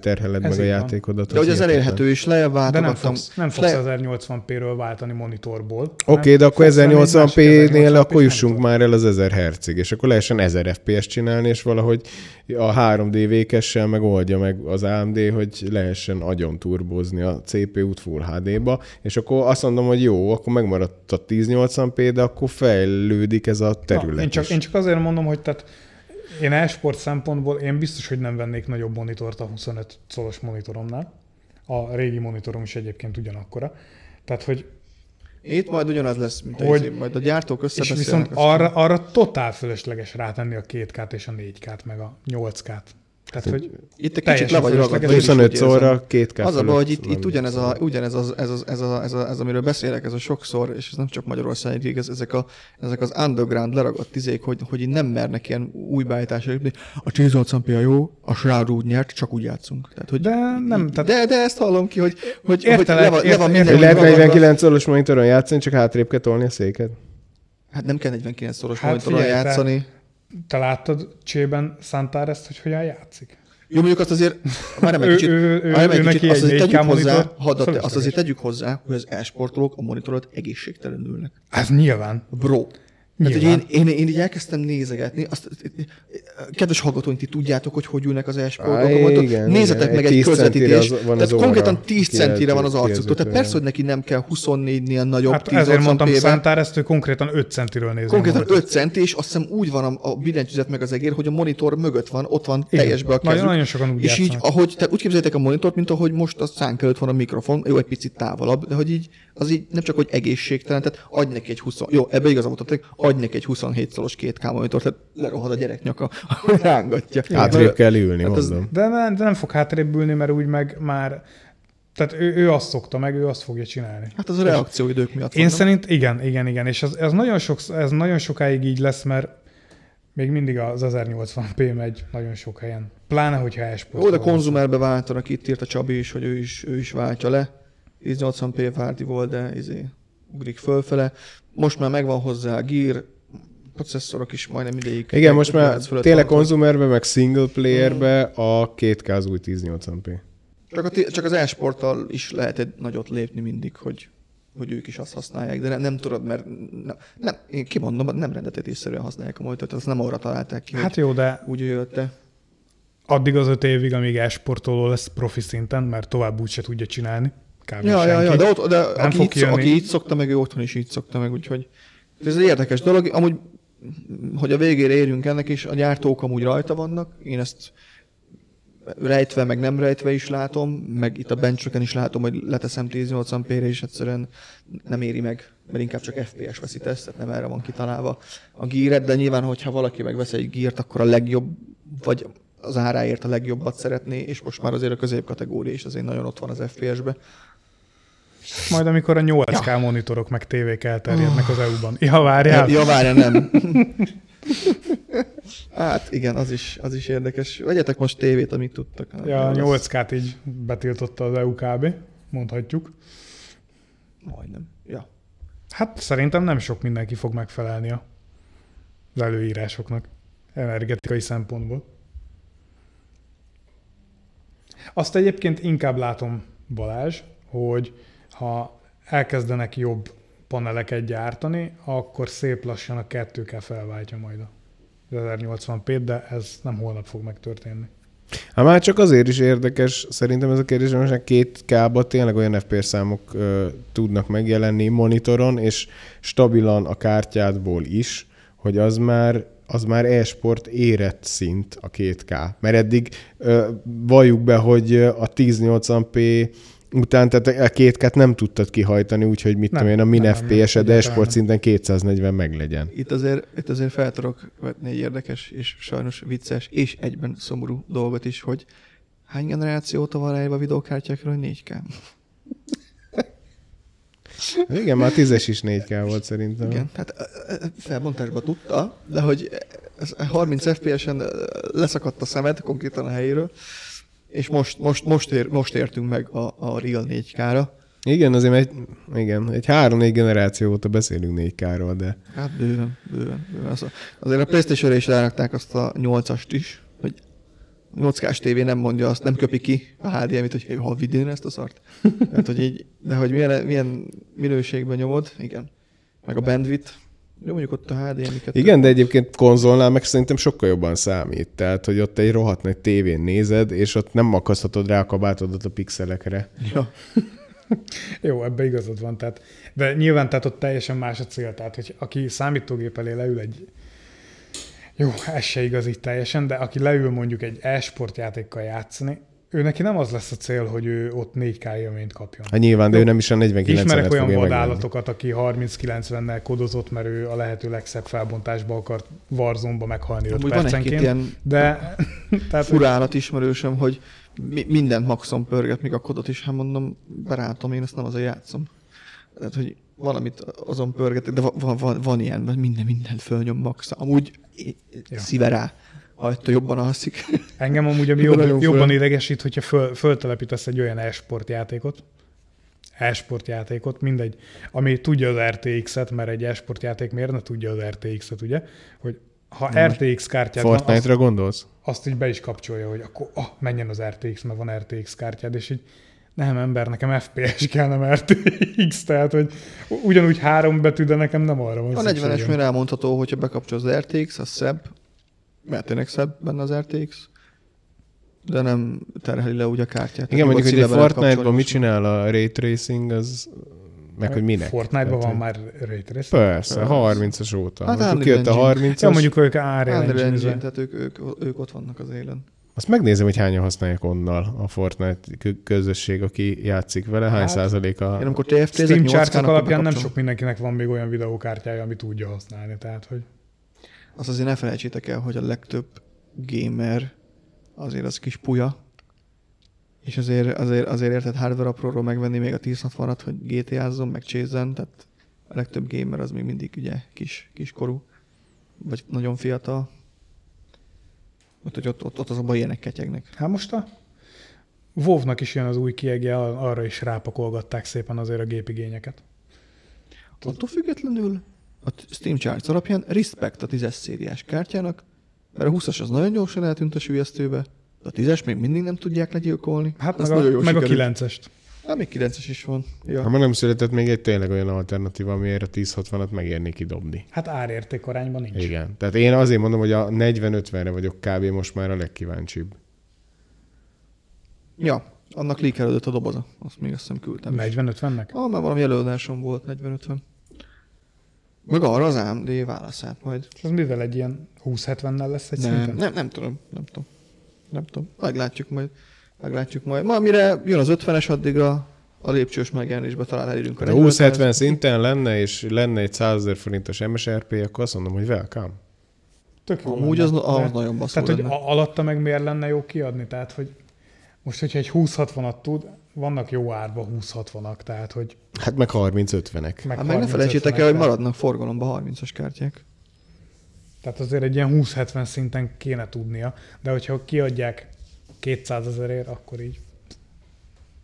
terheled Ez meg a játékodat. De hogy hihetetlen. elérhető is, lejjebb De nem fogsz, nem fogsz Le- 1080p-ről váltani monitorból. Oké, okay, de akkor fogsz venni egy másik 1080p-nél 1080p-s akkor jussunk már el az 1000 Hz-ig, és akkor lehessen 1000 FPS csinálni, és valahogy a 3D vékessel megoldja meg az AMD, hogy lehessen agyon turbózni a CPU-t Full HD-ba, és akkor azt mondom, hogy jó, akkor megmaradt a 1080p, de akkor fejlődik ez a terület Na, én, csak, is. én csak azért mondom, hogy tehát én e-sport szempontból én biztos, hogy nem vennék nagyobb monitort a 25 szolos monitoromnál. A régi monitorom is egyébként ugyanakkora. Tehát, hogy Itt majd ugyanaz lesz, mint Hogy- hogy, majd a gyártók és összebeszélnek. viszont aztán- arra, arra totál fölösleges rátenni a 2K-t és a 4K-t, meg a 8K-t. Tehát, hogy Itt egy kicsit le vagy ragadva. én is 25 úgy érzem. szóra két k Az a baj, hogy itt, itt ugyanez, a, ugyanez az, ez, az, ez, a, ez, a, ez, amiről beszélek, ez a sokszor, és ez nem csak Magyarországig, ez, ezek, a, ezek az underground leragadt tizék, hogy, hogy így nem mernek ilyen új beállításra lépni. A 1080p a jó, a Shroud úgy nyert, csak úgy játszunk. Tehát, hogy De nem, tehát- de, de ezt hallom ki, hogy, hogy, Értelek, hogy le, van, le van értelek. minden lehet úgy ragadva. 49 szoros monitoron játszani, csak hátrébb kell tolni a széket? Hát nem kell 49 szoros Hát monitoron játszani. Te láttad Csében Szántár ezt, hogy hogyan játszik? Jó, mondjuk azt azért, már egy Ő- kicsit, ő- ő- ő egy kicsit, azt egy azért 4K tegyük hozzá, hadd, azt fölösleges. azért tegyük hozzá, hogy az e-sportolók a monitorodat egészségtelenül ülnek. Ez nyilván. Bro. Hát, hogy én, én, én, így elkezdtem nézegetni, azt, kedves hallgatóink, ti tudjátok, hogy hogy ülnek az igen, Nézzetek igen. meg Egy 10 közvetítést. az- Tehát az konkrétan óra 10 centire van az arcuk. Tehát persze, hogy neki nem kell 24-nél nagyobb Hát ezért mondtam 1080p-be. Szántár ezt, ő konkrétan 5 centiről nézni. Konkrétan a monitort. 5 centi, és azt hiszem úgy van a, a billentyűzet meg az egér, hogy a monitor mögött van, ott van teljesbe a kezük. nagyon sokan úgy És így, ahogy, te úgy képzeljétek a monitort, mint ahogy most a szánk előtt van a mikrofon, jó, egy picit távolabb, de hogy így, az így nem csak, hogy egészségtelen, tehát adj neki egy 20, jó, ebbe igazam voltatok, adj neki egy 27 szoros 2K monitor, tehát lerohad a gyerek nyaka, hogy rángatja. Hátrébb kell ülni, Hát az- mondom. De, nem, de nem fog hátrébb ülni, mert úgy meg már... Tehát ő, ő azt szokta meg, ő azt fogja csinálni. Hát az a reakcióidők miatt Én nem? szerint igen, igen, igen. És ez, ez, nagyon sok, ez nagyon sokáig így lesz, mert még mindig az 1080p megy nagyon sok helyen. Pláne, hogyha esport. Ó, de konzumerbe váltanak, itt írt a Csabi is, hogy ő is, ő is váltja le. 1080p Várdi volt, de izé, ugrik fölfele. Most már megvan hozzá a gear, processzorok is majdnem ideig. Igen, most már 50 fölött tényleg konzumerbe, meg single playerbe a 2K az új 1080p. Csak, a, ti- csak az e-sporttal is lehet egy nagyot lépni mindig, hogy, hogy ők is azt használják, de nem, nem tudod, mert nem, nem, én kimondom, nem rendetetésszerűen használják a monitort, azt nem arra találták ki, Hát hogy jó, de úgy jötte. addig az öt évig, amíg esportoló lesz profi szinten, mert tovább úgyse tudja csinálni. Kb. Ja, ja, ja, senki. de, ott, de aki, fog így, aki így szokta meg, ő otthon is így szokta meg, úgyhogy ez egy érdekes dolog. Amúgy, hogy a végére érjünk ennek is, a gyártók amúgy rajta vannak, én ezt rejtve, meg nem rejtve is látom, meg itt a benchöken is látom, hogy leteszem 1080p-re, és egyszerűen nem éri meg, mert inkább csak FPS veszít ezt, tehát nem erre van kitalálva a gíret, de nyilván, hogyha valaki megvesz egy gírt, akkor a legjobb, vagy az áráért a legjobbat szeretné, és most már azért a középkategória is azért nagyon ott van az FPS-be. Majd amikor a 8K monitorok meg tévék elterjednek az EU-ban. Ja, várjál. Ja, várja, nem. [laughs] hát igen, az is, az is érdekes. Vegyetek most tévét, amit tudtak. Ja, a Jó lesz. 8K-t így betiltotta az EU kb. Mondhatjuk. Majdnem. Ja. Hát szerintem nem sok mindenki fog megfelelni a- az előírásoknak energetikai szempontból. Azt egyébként inkább látom, Balázs, hogy ha elkezdenek jobb paneleket gyártani, akkor szép lassan a 2K felváltja majd a 1080p, de ez nem holnap fog megtörténni. Hát már csak azért is érdekes szerintem ez a kérdés, már két k tényleg olyan FPS számok ö, tudnak megjelenni monitoron, és stabilan a kártyádból is, hogy az már az már e-sport érett szint a 2K. Mert eddig ö, valljuk be, hogy a 1080p után, tehát a 2K-t nem tudtad kihajtani, úgyhogy mit Nem, tudom én, a min nem, nem, FPS-ed egyáltalán e-sport szinten 240 meglegyen. Itt azért, itt azért fel tudok vetni egy érdekes és sajnos vicces és egyben szomorú dolgot is, hogy hány generáció óta van a videókártyákra, hogy 4K? [laughs] Igen, már 10-es is 4K volt szerintem. Igen, tehát felbontásban tudta, de hogy ez 30 FPS-en leszakadt a szemed konkrétan a helyéről, és most, most, most, ér, most értünk meg a, a Real 4K-ra. Igen, azért egy, igen, egy három-négy generáció óta beszélünk 4K-ról, de Hát bőven, bőven, bőven. Az, azért a playstation is rárakták azt a 8-ast is, hogy 8K-s tévé nem mondja azt, nem köpi ki a HDMI-t, hogy ha vidén ezt a szart. Tehát, [laughs] hogy így, de hogy milyen, milyen minőségben nyomod, igen. Meg a bandwidth, jó, mondjuk ott a HDMI 2. igen, de egyébként konzolnál meg szerintem sokkal jobban számít. Tehát, hogy ott egy rohadt nagy tévén nézed, és ott nem akaszthatod rá a kabátodat a pixelekre. Ja. [laughs] Jó, ebbe igazad van. Tehát, de nyilván tehát ott teljesen más a cél. Tehát, hogy aki számítógép elé leül egy jó, ez se igaz így teljesen, de aki leül mondjuk egy e-sport játékkal játszani, ő neki nem az lesz a cél, hogy ő ott 4K élményt kapjon. Hát nyilván, de ő nem is a 49 Ismerek olyan vadállatokat, aki 30-90-nel kodozott, mert ő a lehető legszebb felbontásba akart Warzone-ba meghalni 5 Amúgy van percenként. ilyen De [laughs] tehát, hogy furálat ismerősöm, hogy mi, mindent maxon pörget, még a kodot is, hát mondom, barátom, én ezt nem azért játszom. Tehát, hogy valamit azon pörgetek, de van, van, van ilyen, mert minden, mindent fölnyom max. Amúgy ja. szíve rá, ha ettől jobban alszik. Engem amúgy ami Nagyon jobb, föl. jobban idegesít, hogyha föl, föltelepítesz egy olyan e-sport játékot, e-sport játékot, mindegy, ami tudja az RTX-et, mert egy e-sport játék miért ne tudja az RTX-et, ugye? Hogy ha RTX kártyád van, azt, Fortnite-ra gondolsz? azt így be is kapcsolja, hogy akkor ah, menjen az RTX, mert van RTX kártyád, és így nem ember, nekem FPS kell, nem RTX, tehát hogy ugyanúgy három betű, de nekem nem arra van A 40-es szükségem. mire elmondható, hogyha bekapcsolod az RTX, az szebb, mert tényleg szebb benne az RTX, de nem terheli le úgy a kártyát. Igen, mondjuk, hogy egy bele Fortnite-ban mit csinál a Ray Tracing, az meg hogy minek. Fortnite-ban van már ray tracing. Persze, Persze. 30-as óta. Hát Unreal kijött a Engine. 30-as. Ja, mondjuk ők Unreal Unreal Engine, Engine, tehát ők, ők, ők ott vannak az élen. Azt megnézem, hogy hányan használják onnal a Fortnite kö- közösség, aki játszik vele, hány Hát, százaléka. Én amikor TFT-zek Steam 8 chartok alapján nem sok mindenkinek van még olyan videókártyája, ami tudja használni, tehát hogy Azt azért ne felejtsétek el, hogy a legtöbb gamer azért az kis puja, és azért, azért, azért érted hardware apróról megvenni még a 1060-at, hogy GTA-zzon, meg csézzen, tehát a legtöbb gamer az még mindig ugye kis, kiskorú, vagy nagyon fiatal. Úgyhogy ott, ott, ott azonban ilyenek ketyegnek. Hát most a WoW-nak is jön az új kiegje, arra is rápakolgatták szépen azért a gépigényeket. Attól függetlenül a Steam Charts alapján respect a 10-es szériás kártyának, mert a 20-as az nagyon gyorsan eltűnt a sülyeztőbe, de a 10-es még mindig nem tudják legyilkolni. Hát Ez meg a, meg a sikerült. 9-est. Hát még 9-es is van. Ja. Ha ma nem született még egy tényleg olyan alternatíva, amiért a 1060-at megérné kidobni. Hát árérték arányban nincs. Igen. Tehát én azért mondom, hogy a 40-50-re vagyok kb. most már a legkíváncsibb. ja, annak líkelődött a doboza. Azt még azt hiszem küldtem. is. 40-50-nek? Ah, már valami előadásom volt, 40-50. Meg arra az AMD válaszát majd. Ez mivel egy ilyen 20-70-nel lesz egy Nem, szinten? nem, nem tudom, nem tudom. Nem tudom. Meglátjuk majd. Meglátjuk majd. Ma, mire jön az 50-es, addigra a lépcsős megjelenésbe talán elérünk a Ha 40-es. 20-70 szinten lenne, és lenne egy 100 ezer forintos MSRP, akkor azt mondom, hogy welcome. Tök jó Amúgy lenne. az, az De- nagyon baszó Tehát, hogy lenne. a- alatta meg miért lenne jó kiadni? Tehát, hogy most, hogyha egy 20-60-at tud, vannak jó árba 20-60-ak, tehát, hogy Hát meg 30-50-ek. meg Hát meg ne 30-50-ek, felejtsétek el, hogy maradnak forgalomba 30-as kártyák. Tehát azért egy ilyen 20-70 szinten kéne tudnia, de hogyha kiadják 200 ezerért, akkor így.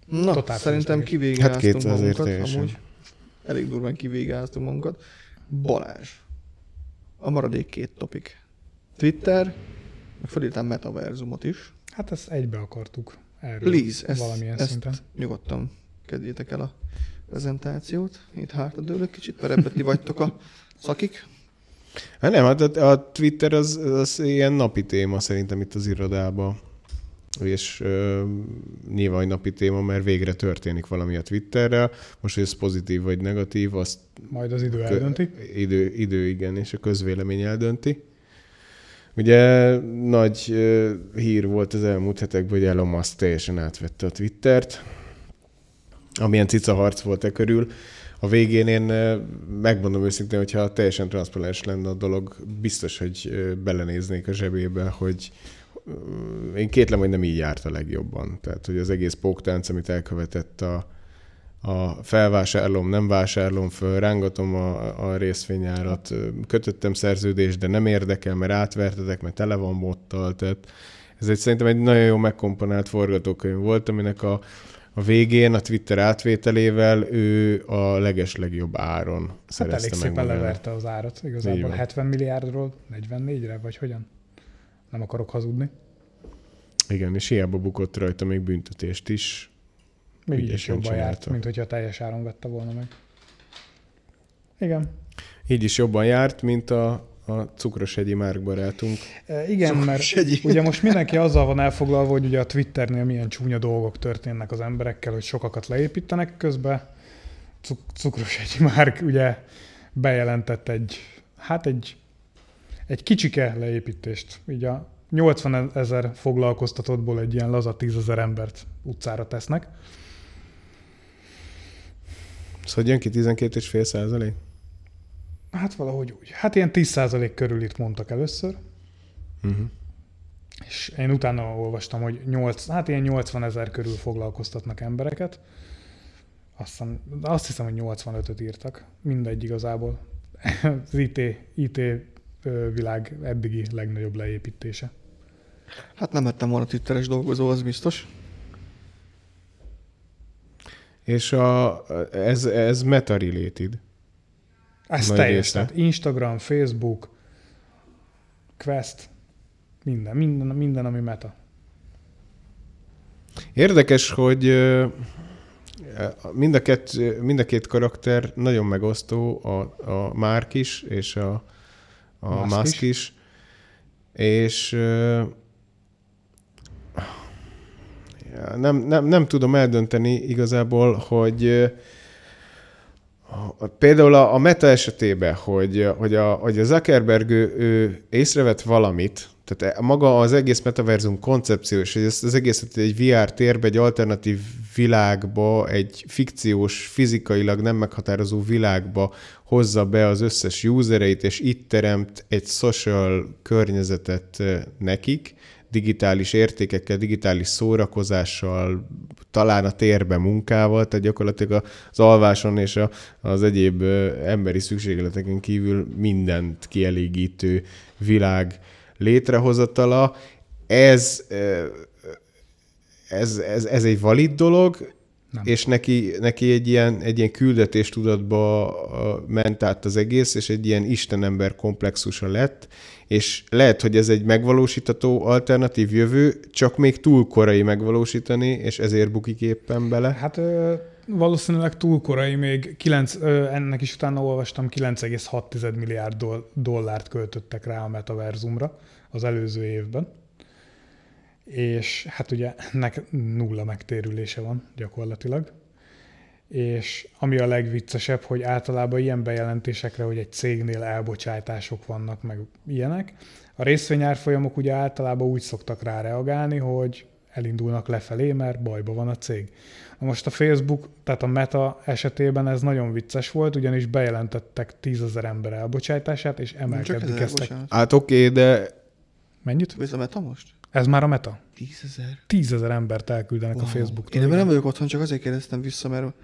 Na, Totál szerintem kivégáztunk Hát 200 ért magunkat. teljesen. Amúgy elég durván kivégáztunk magunkat. Balázs. A maradék két topik. Twitter, meg felírtam metaverzumot is. Hát ezt egybe akartuk erről Please, ezt, valamilyen ezt szinten. nyugodtan kezdjétek el a prezentációt. Itt hátradőlök kicsit, mert ebbe ti vagytok a szakik. Hát nem, hát a, a Twitter az, az ilyen napi téma szerintem itt az irodában. És ö, nyilván napi téma, mert végre történik valami a Twitterrel. Most, hogy ez pozitív vagy negatív, azt Majd az idő kö- eldönti. Idő, idő, igen, és a közvélemény eldönti. Ugye nagy hír volt az elmúlt hetekben, hogy Elon Musk teljesen átvette a Twittert. Amilyen cica harc volt e körül. A végén én ö, megmondom őszintén, hogyha teljesen transzparens lenne a dolog, biztos, hogy ö, belenéznék a zsebébe, hogy én kétlem, hogy nem így járt a legjobban. Tehát, hogy az egész póktánc, amit elkövetett a, a felvásárlom, nem vásárlom föl, rángatom a, a részvényárat, kötöttem szerződést, de nem érdekel, mert átvertetek, mert tele van bottal, tehát ez egy, szerintem egy nagyon jó megkomponált forgatókönyv volt, aminek a, a végén a Twitter átvételével ő a leges legjobb áron Hát szerezte elég meg szépen leverte az árat. Igazából van. 70 milliárdról 44-re, vagy hogyan? Nem akarok hazudni. Igen, és hiába bukott rajta még büntetést is. Még így is jobban járt, csinálta. mint hogyha teljes áron vette volna meg. Igen. Így is jobban járt, mint a, a cukrosegyi Márk barátunk. E, igen, mert Segí. ugye most mindenki azzal van elfoglalva, hogy ugye a Twitternél milyen csúnya dolgok történnek az emberekkel, hogy sokakat leépítenek, közben cuk- cukros egy Márk ugye bejelentett egy, hát egy, egy kicsike leépítést. Így a 80 ezer foglalkoztatottból egy ilyen laza 10 ezer embert utcára tesznek. Szóval jön ki 12,5 százalék? Hát valahogy úgy. Hát ilyen 10% körül itt mondtak először, Uh-huh. és én utána olvastam, hogy 8, hát ilyen 80 ezer körül foglalkoztatnak embereket. Aztán, azt hiszem, hogy 85-öt írtak. Mindegy igazából. [laughs] Az IT, IT világ eddigi legnagyobb leépítése. Hát nem lettem volna twitteres dolgozó, az biztos. És a, ez, ez meta-related. Ez Nagy teljes. része. Tehát Instagram, Facebook, Quest, minden, minden, minden, ami meta. Érdekes, hogy mind a, kett, mind a két karakter nagyon megosztó, a, a Mark is, és a, a Musk Musk, is. Is. És nem, nem, nem tudom eldönteni igazából, hogy Például a, a Meta esetében, hogy, hogy, a, hogy a Zuckerberg ő, ő észrevett valamit, tehát maga az egész metaverzum koncepció, és ezt az egészet egy VR térbe, egy alternatív világba, egy fikciós, fizikailag nem meghatározó világba hozza be az összes usereit, és itt teremt egy social környezetet nekik, digitális értékekkel, digitális szórakozással, talán a térbe munkával, tehát gyakorlatilag az alváson és a, az egyéb emberi szükségleteken kívül mindent kielégítő világ létrehozatala. Ez, ez, ez, ez egy valid dolog, Nem. és neki, neki egy, ilyen, egy ilyen küldetéstudatba ment át az egész, és egy ilyen istenember komplexusa lett, és lehet, hogy ez egy megvalósítható alternatív jövő, csak még túl korai megvalósítani, és ezért bukik éppen bele. Hát ö, valószínűleg túl korai még, 9, ö, ennek is utána olvastam, 9,6 milliárd doll- dollárt költöttek rá a metaverzumra az előző évben. És hát ugye ennek nulla megtérülése van gyakorlatilag. És ami a legviccesebb, hogy általában ilyen bejelentésekre, hogy egy cégnél elbocsátások vannak, meg ilyenek, a részvényárfolyamok ugye általában úgy szoktak rá reagálni, hogy elindulnak lefelé, mert bajba van a cég. Na most a Facebook, tehát a Meta esetében ez nagyon vicces volt, ugyanis bejelentettek 10 ezer ember elbocsátását, és emelkedni kezdtek. Hát oké, okay, de Mennyit? Vissza Meta most? Ez már a Meta. Tízezer. 10 ezer embert elküldenek wow. a Facebooktól. Én nem vagyok otthon, csak azért kérdeztem vissza, mert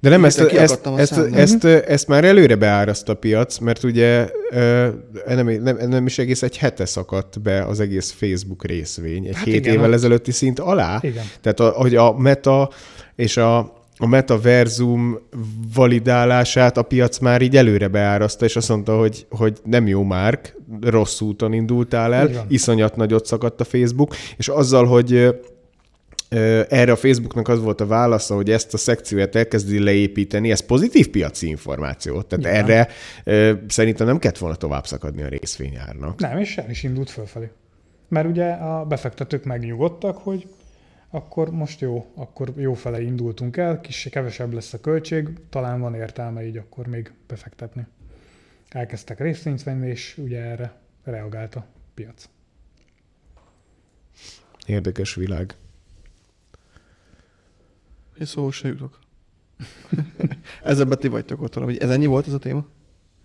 De nem, ezt, ezt, ezt, ezt, ezt már előre beáraszt a piac, mert ugye ö, nem, nem, nem is egész egy hete szakadt be az egész Facebook részvény, egy Hát hét igen, évvel ott- ezelőtti szint alá. Igen. Tehát, a, hogy a meta és a, a metaverzum validálását a piac már így előre beáraszta, és azt mondta, hogy, hogy nem jó márk, rossz úton indultál el, iszonyat nagyot szakadt a Facebook, és azzal, hogy erre a Facebooknak az volt a válasza, hogy ezt a szekciót elkezdi leépíteni, ez pozitív piaci információ. Tehát Nyilván. erre ö, szerintem nem kellett volna tovább szakadni a részvényárnak. Nem, és el is indult fölfelé. Mert ugye a befektetők megnyugodtak, hogy akkor most jó, akkor jó fele indultunk el, kis kevesebb lesz a költség, talán van értelme így akkor még befektetni. Elkezdtek részvényt venni, és ugye erre reagált a piac. Érdekes világ. Én szó se jutok. [laughs] Ezzel ti vagytok ott valami. Ez ennyi volt ez a téma?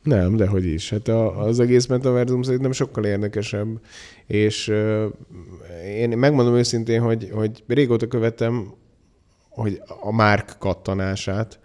Nem, de hogy is. Hát a, az egész metaverzum szerintem sokkal érdekesebb, és uh, én megmondom őszintén, hogy, hogy régóta követem hogy a márk kattanását,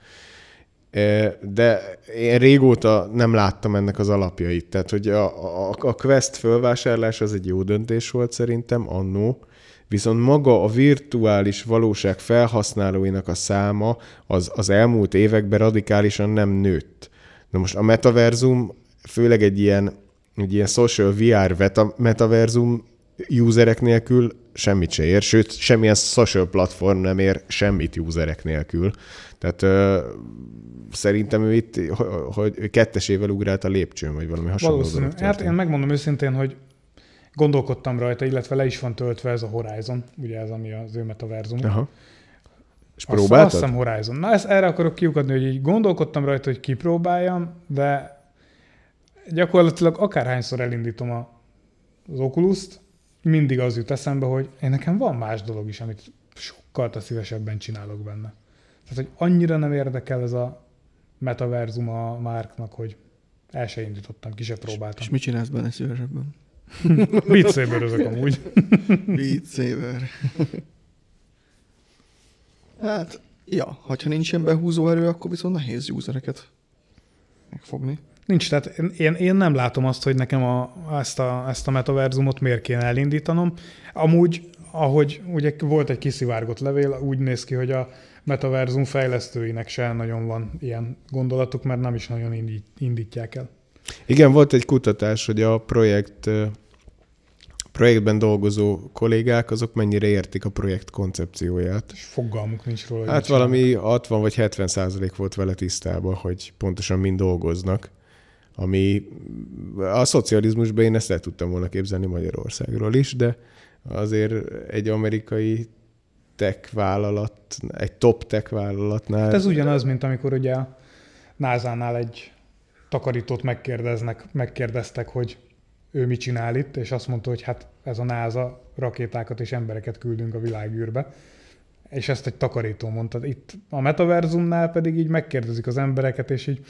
de én régóta nem láttam ennek az alapjait. Tehát, hogy a, a, a Quest fölvásárlás az egy jó döntés volt szerintem annó, viszont maga a virtuális valóság felhasználóinak a száma az, az elmúlt években radikálisan nem nőtt. Na most a metaverzum, főleg egy ilyen, egy ilyen social VR veta- metaverzum userek nélkül semmit se ér, sőt, semmilyen social platform nem ér semmit userek nélkül. Tehát ö, szerintem ő itt, ho- hogy ő kettesével ugrált a lépcsőn, vagy valami hasonló Valószínű. Hát én megmondom őszintén, hogy gondolkodtam rajta, illetve le is van töltve ez a Horizon, ugye ez ami az ő metaverzum. Aha. És Azt- próbáltad? Azt hiszem Horizon. Na, ezt erre akarok kiukadni, hogy így gondolkodtam rajta, hogy kipróbáljam, de gyakorlatilag akárhányszor elindítom a, az Oculus-t, mindig az jut eszembe, hogy én nekem van más dolog is, amit sokkal te szívesebben csinálok benne. Tehát, hogy annyira nem érdekel ez a metaverzum a márknak, hogy el se indítottam, ki se próbáltam. És mit csinálsz benne szívesebben? Beat Saber amúgy. Beat Saber. hát, ja, ha nincsen behúzó erő, akkor viszont nehéz usereket megfogni. Nincs, tehát én, én, nem látom azt, hogy nekem a, ezt, a, ezt a metaverzumot miért kéne elindítanom. Amúgy, ahogy ugye volt egy kiszivárgott levél, úgy néz ki, hogy a metaverzum fejlesztőinek se nagyon van ilyen gondolatuk, mert nem is nagyon indít, indítják el. Igen, volt egy kutatás, hogy a projekt projektben dolgozó kollégák, azok mennyire értik a projekt koncepcióját. És fogalmuk nincs róla. Hát valami 60 vagy 70 százalék volt vele tisztában, hogy pontosan mind dolgoznak, ami a szocializmusban én ezt el tudtam volna képzelni Magyarországról is, de azért egy amerikai tech vállalat, egy top tech vállalatnál... Hát ez ugyanaz, mint amikor ugye a NASA-nál egy takarítót megkérdeznek, megkérdeztek, hogy ő mit csinál itt, és azt mondta, hogy hát ez a NASA rakétákat és embereket küldünk a világűrbe. És ezt egy takarító mondta. Itt a metaverzumnál pedig így megkérdezik az embereket, és így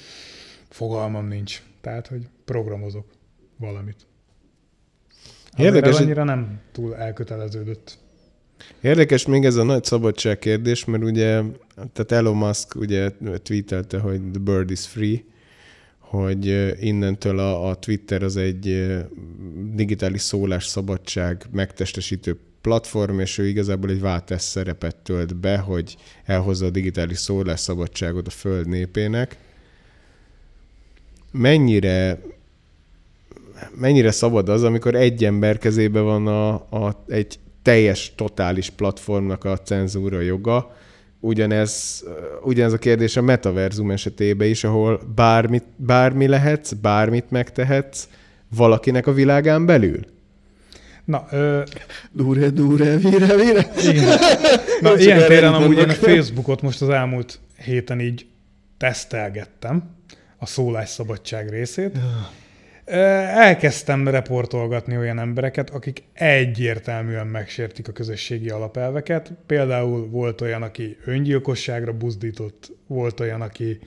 fogalmam nincs. Tehát, hogy programozok valamit. Érdekes, annyira nem túl elköteleződött. Érdekes még ez a nagy szabadság kérdés, mert ugye, tehát Elon Musk ugye tweetelte, hogy the bird is free, hogy innentől a, a Twitter az egy digitális szólás szabadság megtestesítő platform, és ő igazából egy váltás szerepet tölt be, hogy elhozza a digitális szólásszabadságot a föld népének. Mennyire mennyire szabad az, amikor egy ember kezébe van a, a, egy teljes, totális platformnak a cenzúra joga, ugyanez, ugyanez a kérdés a metaverzum esetében is, ahol bármit, bármi lehetsz, bármit megtehetsz valakinek a világán belül. Na, ö, Dure, dure, vire, vire. igen. Na, Csak ilyen téren amúgy én a. Facebookot most az elmúlt héten így tesztelgettem, a szólásszabadság részét. Ö, Elkezdtem reportolgatni olyan embereket, akik egyértelműen megsértik a közösségi alapelveket. Például volt olyan, aki öngyilkosságra buzdított, volt olyan, aki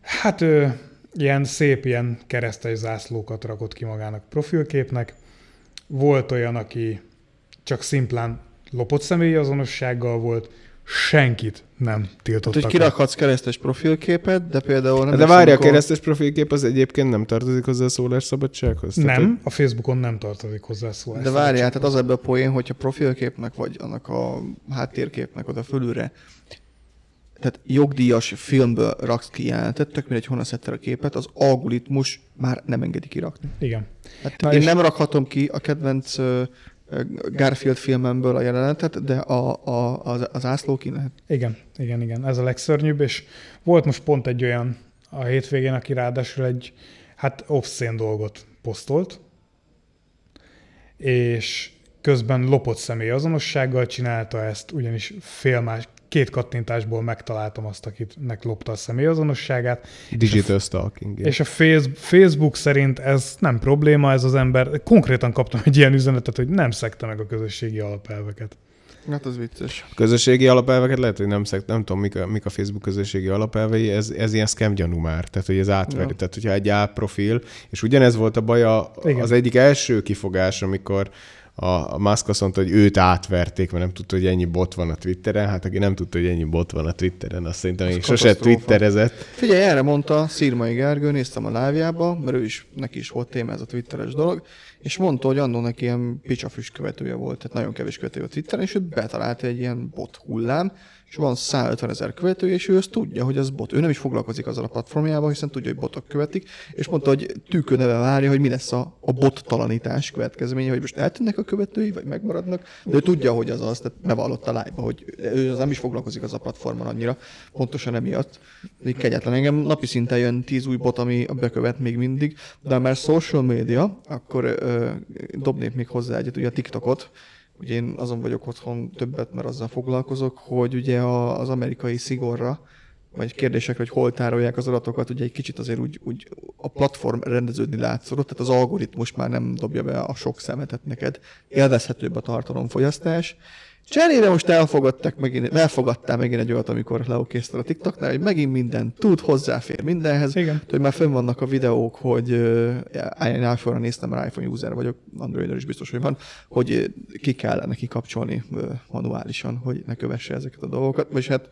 hát ö, ilyen szép ilyen keresztes zászlókat rakott ki magának profilképnek. Volt olyan, aki csak szimplán lopott személyi azonossággal volt, senkit nem Hát, tiltottak. hogy le. kirakhatsz keresztes profilképet, de például nem De várja, a keresztes profilkép az egyébként nem tartozik hozzá a szólásszabadsághoz? Tehát, Nem, a Facebookon nem tartozik hozzá szó. De várjál, tehát az ebbe a poén, hogyha profilképnek vagy annak a háttérképnek oda fölülre, tehát jogdíjas filmből raksz ki jelentet, tök mindegy, honnan szedted a képet, az algoritmus már nem engedi kirakni. Igen. Hát Na én és- nem rakhatom ki a kedvenc Garfield filmemből a jelenetet, de a, a, az, az ászló ki lehet. Igen, igen, igen, ez a legszörnyűbb, és volt most pont egy olyan a hétvégén, aki ráadásul egy hát obszén dolgot posztolt, és közben lopott személy azonossággal csinálta ezt, ugyanis fél más, két kattintásból megtaláltam azt, akitnek lopta a személyazonosságát, Digital stalking. és a Face- Facebook szerint ez nem probléma, ez az ember, konkrétan kaptam egy ilyen üzenetet, hogy nem szekte meg a közösségi alapelveket. Hát az vicces. Közösségi alapelveket lehet, hogy nem, szek, nem tudom, mik a, mik a Facebook közösségi alapelvei, ez, ez ilyen scam gyanú már, tehát hogy ez átveri. Ja. Tehát, hogyha egy álprofil, és ugyanez volt a baj a, Igen. az egyik első kifogás, amikor a, Musk azt mondta, hogy őt átverték, mert nem tudta, hogy ennyi bot van a Twitteren. Hát aki nem tudta, hogy ennyi bot van a Twitteren, azt szerintem még sose twitterezett. Figyelj, erre mondta Szirmai Gergő, néztem a live mert ő is, neki is volt téma ez a twitteres dolog, és mondta, hogy annó neki ilyen picsafüst követője volt, tehát nagyon kevés követője a Twitteren, és ő betalálta egy ilyen bot hullám, és van 150 ezer követője, és ő azt tudja, hogy az bot. Ő nem is foglalkozik azzal a platformjával, hiszen tudja, hogy botok követik, és mondta, hogy tűköneve várja, hogy mi lesz a, a bot talanítás következménye, hogy most eltűnnek a követői, vagy megmaradnak, de ő tudja, hogy az az, tehát bevallotta live hogy ő az nem is foglalkozik az a platformon annyira, pontosan emiatt. Így kegyetlen. Engem napi szinten jön tíz új bot, ami bekövet még mindig, de már social media, akkor dobnék még hozzá egyet, ugye a TikTokot, Ugye én azon vagyok otthon többet, mert azzal foglalkozok, hogy ugye a, az amerikai szigorra, vagy kérdésekre, hogy hol tárolják az adatokat, ugye egy kicsit azért úgy, úgy a platform rendeződni látszott, tehát az algoritmus már nem dobja be a sok szemetet neked, élvezhetőbb a tartalomfogyasztás. Cserére most elfogadtak megint, elfogadtál megint egy olyat, amikor leokézted a TikToknál, hogy megint minden tud, hozzáfér mindenhez. Igen. hogy már fönn vannak a videók, hogy ö, én iPhone-ra néztem, mert iPhone user vagyok, Android-on is biztos, hogy van, hogy ki kellene kikapcsolni ö, manuálisan, hogy ne kövesse ezeket a dolgokat. Vagyis hát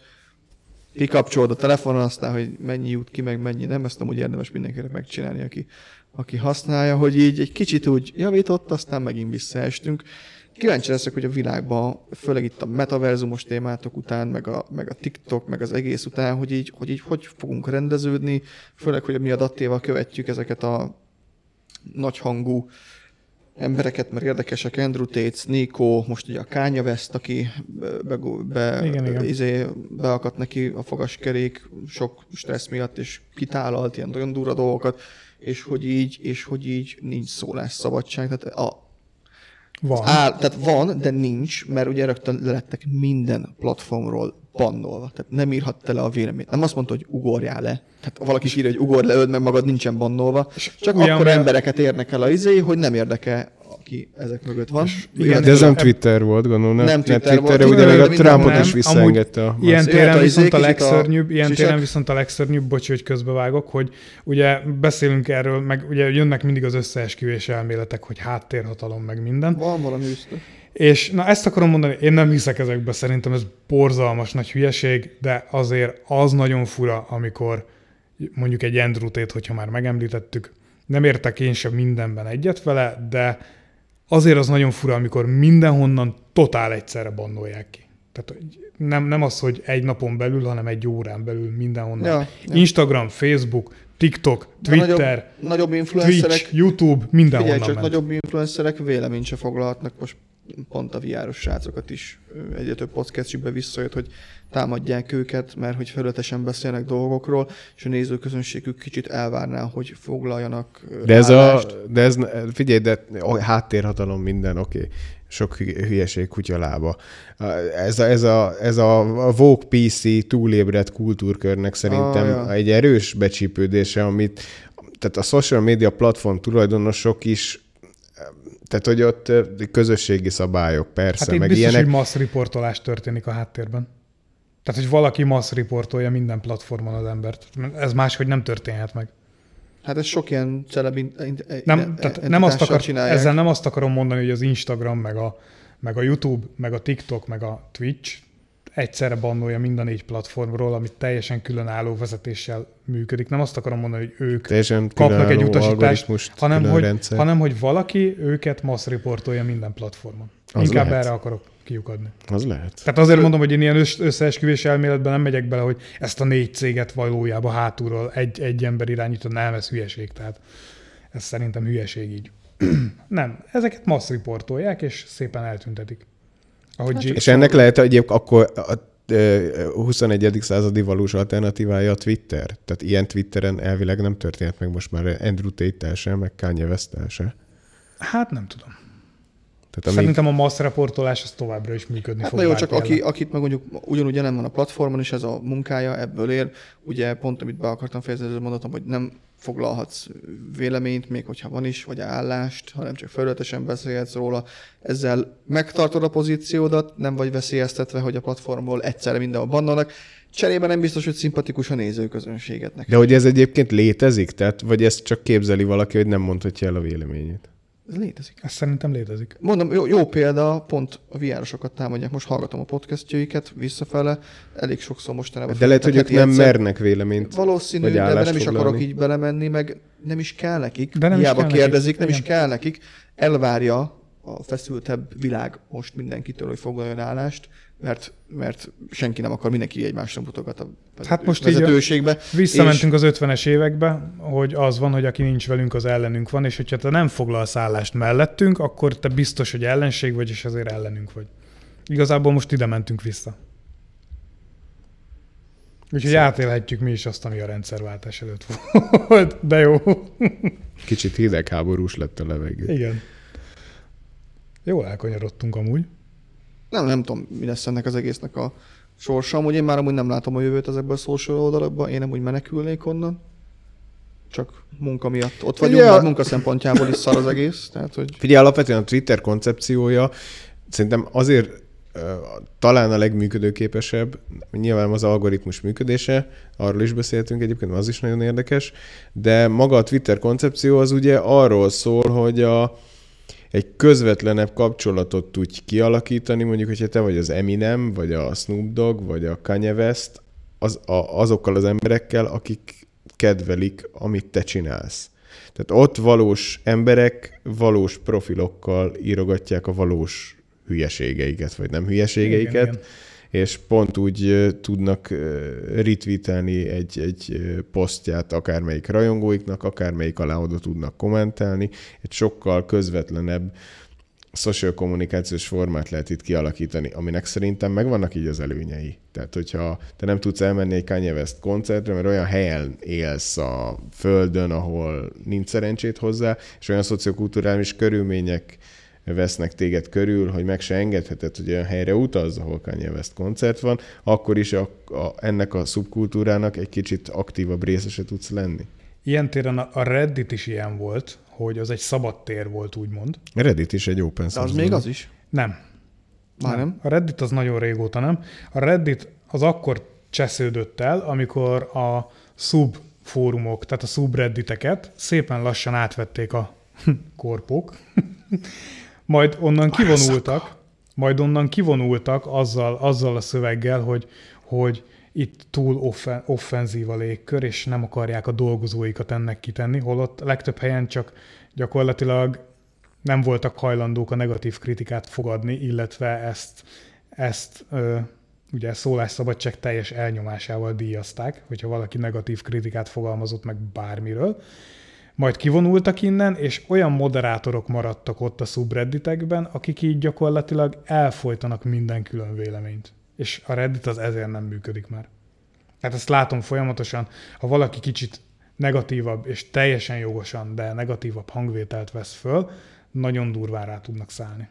kikapcsolod a telefonon, aztán, hogy mennyi jut ki, meg mennyi nem, ezt amúgy érdemes mindenkinek megcsinálni, aki, aki használja, hogy így egy kicsit úgy javított, aztán megint visszaestünk. Kíváncsi leszek, hogy a világban, főleg itt a metaverzumos témátok után, meg a, meg a TikTok, meg az egész után, hogy így, hogy így hogy fogunk rendeződni, főleg, hogy mi a dattéval követjük ezeket a nagyhangú embereket, mert érdekesek, Andrew Tate, Nico, most ugye a Kanye West, aki be, be, Igen, igen. Izé, beakadt neki a fogaskerék sok stressz miatt, és kitálalt ilyen nagyon durva dolgokat, és hogy így, és hogy így nincs szólásszabadság. Tehát a, Van. Áll, tehát van, de nincs, mert ugye rögtön lettek minden platformról bannolva. Tehát nem írhatta le a véleményt. Nem azt mondta, hogy ugorjál le. Tehát valaki is írja, hogy ugorj le, öld meg magad, nincsen bannolva. Csak ugyan akkor embereket érnek el a izé, hogy nem érdeke, aki ezek mögött van. igen, De ez nem Twitter volt, gondolom. Nem, Nem Twitter volt. Twitterre ugye még a Trumpot nem. is visszaengedte a Ilyen téren viszont a kicsit a legszörnyűbb, ilyen téren viszont a legszörnyűbb, bocs, hogy közbevágok, hogy ugye beszélünk erről, meg ugye jönnek mindig az összeesküvés elméletek, hogy háttérhatalom, meg minden. Van valami üsztő. És na ezt akarom mondani, én nem hiszek ezekbe, szerintem ez borzalmas nagy hülyeség, de azért az nagyon fura, amikor mondjuk egy Andrew Tate, hogyha már megemlítettük, nem értek én sem mindenben egyet vele, de azért az nagyon fura, amikor mindenhonnan totál egyszerre bannolják ki. Tehát nem, nem az, hogy egy napon belül, hanem egy órán belül mindenhonnan. Ja, ja. Instagram, Facebook, TikTok, Twitter, Nagyobb, nagyobb influencerek, Twitch, YouTube, mindenhonnan figyelj csak, ment. nagyobb influencerek véleményt se foglalhatnak. Most pont a VR-os srácokat is egyre több podcastjükbe visszajött, hogy támadják őket, mert hogy felületesen beszélnek dolgokról, és a nézőközönségük kicsit elvárná, hogy foglaljanak De ez a, állást. de ez, figyelj, de a háttérhatalom minden, oké. Okay. Sok hü- hülyeség kutyalába. Ez a, ez a, ez a Vogue PC túlébredt kultúrkörnek szerintem Ah, ja. egy erős becsípődése, amit tehát a social media platform tulajdonosok is tehát, hogy ott közösségi szabályok, persze, Hát itt meg biztos, ilyenek. hogy massz riportolás történik a háttérben. Tehát, hogy valaki massz riportolja minden platformon az embert. Ez máshogy nem történhet meg. Hát ez sok ilyen celeb Nem, tehát nem azt akar, csinálják. ezzel nem azt akarom mondani, hogy az Instagram, meg a, meg a YouTube, meg a TikTok, meg a Twitch egyszerre bannolja mind a négy platformról, amit teljesen különálló vezetéssel működik. Nem azt akarom mondani, hogy ők Teljesen kapnak egy utasítást, hanem hogy, rendszer. hanem hogy valaki őket riportolja minden platformon. Az Inkább lehet. erre akarok kiukadni. Az lehet. Tehát azért mondom, hogy én ilyen össz- összeesküvés elméletben nem megyek bele, hogy ezt a négy céget valójában hátulról egy, egy ember irányítja, nem, ez hülyeség. Tehát ez szerintem hülyeség így. [clears throat] nem, ezeket riportolják, és szépen eltüntetik. Ahogy G- És ennek lehet egyébként akkor a ö, 21. századi valós alternatívája a Twitter. Tehát ilyen Twitteren elvileg nem történhet meg most már Andrew Tate-tel sem, meg Kanye west se. Hát nem tudom. Tehát amíg, Szerintem a massz reportolás az továbbra is működni Hát fog. na jó, csak aki, akit meg mondjuk ugyanúgy nem van a platformon, és ez a munkája, ebből él, ugye pont amit be akartam fejezni, előbb mondhatom, hogy nem foglalhatsz véleményt, még hogyha van is, vagy állást, hanem csak felületesen beszélhetsz róla. Ezzel megtartod a pozíciódat, nem vagy veszélyeztetve, hogy a platformból egyszerre mindenhol bannolnak. Cserében nem biztos, hogy szimpatikus a nézőközönségetnek. de hogy ez egyébként létezik? Tehát, vagy ezt csak képzeli valaki, hogy nem mondhatja el a véleményét? Ez létezik. Ez szerintem létezik. Mondom, jó, jó példa, pont a VR-osokat támadják. Most hallgatom a podcastjaiket visszafele, elég sokszor mostanában. De lehet, hogy ők nem egyszer. mernek véleményt. Valószínű, de állást nem is akarok így belemenni, meg nem is kell nekik. De nem is Hiába kell nekik, kérdezik, nem is igen. kell nekik. Elvárja a feszültebb világ most mindenkitől, hogy foglaljon állást, mert, mert senki nem akar, mindenki egymásra mutogat a Hát most így vezetőségbe. Visszamentünk az 50-es évekbe, hogy az van, hogy aki nincs velünk, az ellenünk van, és hogyha te nem foglalsz állást mellettünk, akkor te biztos, hogy ellenség vagy, és ezért ellenünk vagy. Igazából most ide mentünk vissza. Úgyhogy átélhetjük mi is azt, ami a rendszerváltás előtt volt. [laughs] De jó. Kicsit hidegháborús lett a levegő. Igen. Jól elkanyarodtunk amúgy. Nem, nem tudom, mi lesz ennek az egésznek a sorsa. Amúgy én már amúgy nem látom a jövőt ezekből a social oldalakban, én amúgy menekülnék onnan. Csak munka miatt. Ott vagyunk, Ja. mert munka szempontjából is szar az egész. Tehát, hogy Figyelj, alapvetően a Twitter koncepciója szerintem azért talán a legműködőképesebb, nyilván az algoritmus működése, arról is beszéltünk egyébként, az is nagyon érdekes, de maga a Twitter koncepció az ugye arról szól, hogy a, egy közvetlenebb kapcsolatot tudj kialakítani, mondjuk, hogyha te vagy az Eminem, vagy a Snoop Dogg, vagy a Kanye West, az, a, azokkal az emberekkel, akik kedvelik, amit te csinálsz. Tehát ott valós emberek valós profilokkal írogatják a valós hülyeségeiket, vagy nem hülyeségeiket, Igen, igen. És pont úgy tudnak ö, retweetelni egy, egy posztját akármelyik rajongóiknak, akármelyik alá oda tudnak kommentelni, egy sokkal közvetlenebb social kommunikációs formát lehet itt kialakítani, aminek szerintem megvannak így az előnyei. Tehát, hogyha te nem tudsz elmenni egy Kanye West koncertre, mert olyan helyen élsz a földön, ahol nincs szerencsét hozzá, és olyan szociokulturális körülmények vesznek téged körül, hogy meg se engedheted, hogy olyan helyre utazz, ahol Kanye West koncert van, akkor is a, a, ennek a szubkultúrának egy kicsit aktívabb részese tudsz lenni. Ilyen téren a a Reddit is ilyen volt, hogy az egy szabad tér volt, úgymond. Reddit is egy open de source. az még az is. Nem. Már nem. A Reddit az nagyon régóta nem. A Reddit az akkor csesződött el, amikor a sub fórumok, tehát a subredditeket szépen lassan átvették a [laughs] korpók, [laughs] majd onnan kivonultak, majd onnan kivonultak azzal, azzal a szöveggel, hogy, hogy itt túl offen, offenzív a légkör, és nem akarják a dolgozóikat ennek kitenni, holott legtöbb helyen csak gyakorlatilag nem voltak hajlandók a negatív kritikát fogadni, illetve ezt, ezt ö, ugye szólásszabadság teljes elnyomásával díjazták, hogyha valaki negatív kritikát fogalmazott meg bármiről. Majd kivonultak innen, és olyan moderátorok maradtak ott a subredditekben, akik így gyakorlatilag elfolytanak minden külön véleményt. És a Reddit az ezért nem működik már. Hát ezt látom folyamatosan, ha valaki kicsit negatívabb, és teljesen jogosan, de negatívabb hangvételt vesz föl, nagyon durván rá tudnak szállni.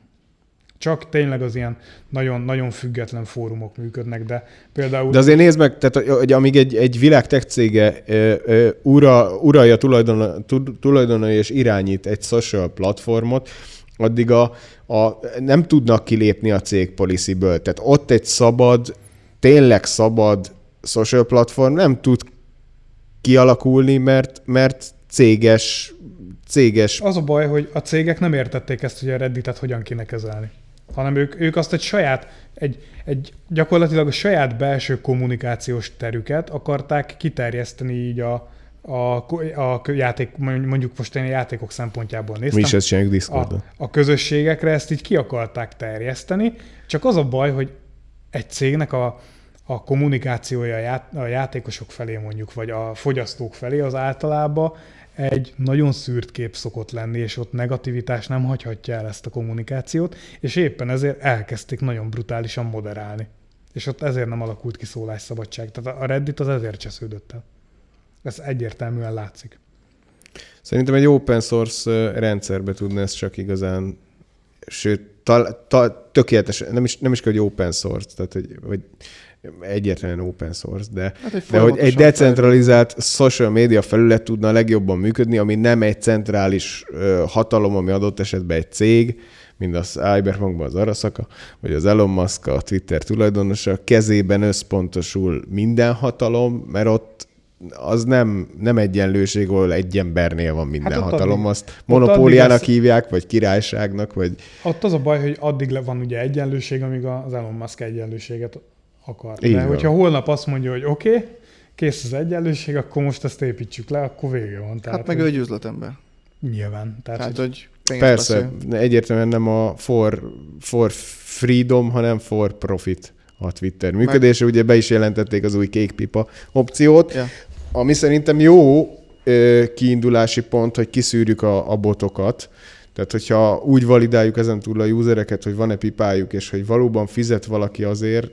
Csak tényleg az ilyen nagyon, nagyon független fórumok működnek, de például... De azért nézd meg, tehát, hogy amíg egy, egy világ tech cége ö, ö, ura, uralja tulajdon, tulajdonai és irányít egy social platformot, addig a, a, nem tudnak kilépni a cég policyből. Tehát ott egy szabad, tényleg szabad social platform nem tud kialakulni, mert, mert céges, céges... Az a baj, hogy a cégek nem értették ezt, hogy a Redditet hogyan kéne kezelni hanem ők, ők azt egy saját, egy, egy gyakorlatilag a saját belső kommunikációs terüket akarták kiterjeszteni így a, a, a játék, mondjuk most én a játékok szempontjából néztem. Mi is ezt csináljuk Discordon. A, a közösségekre ezt így ki akarták terjeszteni, csak az a baj, hogy egy cégnek a, a kommunikációja a játékosok felé mondjuk, vagy a fogyasztók felé az általában egy nagyon szűrt kép szokott lenni, és ott negativitás nem hagyhatja el ezt a kommunikációt, és éppen ezért elkezdték nagyon brutálisan moderálni. És ott ezért nem alakult ki szólásszabadság. Tehát a Reddit az ezért csesződött el. Ez egyértelműen látszik. Szerintem egy open source rendszerbe tudna ez csak igazán, sőt, ta, ta, tökéletes, nem is, nem is kell, hogy open source, tehát hogy, hogy egyértelműen open source, de, hát de hogy egy decentralizált social media felület tudna a legjobban működni, ami nem egy centrális ö, hatalom, ami adott esetben egy cég, mint az Cyberpunkban az Arasaka, vagy az Elon Musk, a Twitter tulajdonosa, kezében összpontosul minden hatalom, mert ott az nem, nem egyenlőség, ahol egy embernél van minden hát hatalom, addig, azt monopóliának lesz, hívják, vagy királyságnak, vagy... Ott az a baj, hogy addig van ugye egyenlőség, amíg az Elon Musk egyenlőséget akar. Így De van. hogyha holnap azt mondja, hogy oké, okay, kész az egyenlőség, akkor most ezt építsük le, akkor vége van. Tehát, hát meg ő egy üzletember. Nyilván. Tehát, hát, hogy Persze, beszél. egyértelműen nem a for, for freedom, hanem for profit a Twitter működése. Meg... Ugye be is jelentették az új kékpipa opciót, ja. ami szerintem jó ö, kiindulási pont, hogy kiszűrjük a, a botokat, tehát, hogyha úgy validáljuk ezen túl a usereket, hogy van-e pipájuk, és hogy valóban fizet valaki azért,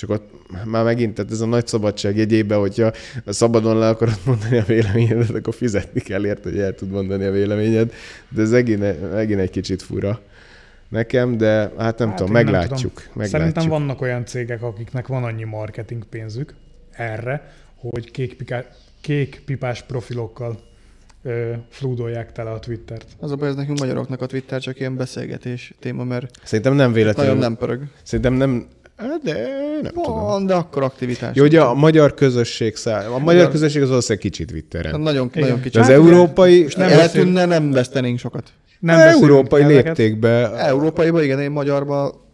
csak ott már megint, tehát ez a nagy szabadság jegyébe, hogyha szabadon le akarod mondani a véleményedet, akkor fizetni kell érte, hogy el tud mondani a véleményed, de ez megint, megint egy kicsit fura nekem, de hát nem hát tudom, meglátjuk, nem tudom. meglátjuk. Szerintem vannak olyan cégek, akiknek van annyi marketing pénzük erre, hogy kék, pipás profilokkal ö, flúdolják tele a Twittert. Az a baj, ez nekünk magyaroknak a Twitter csak ilyen beszélgetés téma, mert Szerintem nem véletlenül. Nagyon nem pörög. Szerintem nem, de nem Van, tudom. de akkor aktivitás. Jó, ugye a magyar közösség szá... A magyar Igen. közösség az valószínűleg kicsit Twitteren. Hát nagyon, Igen. nagyon kicsit. De az hát, európai... És nem eltűnne, nem vesztenénk sokat. Nem európai léptékbe. Európaiba, igen, én magyarba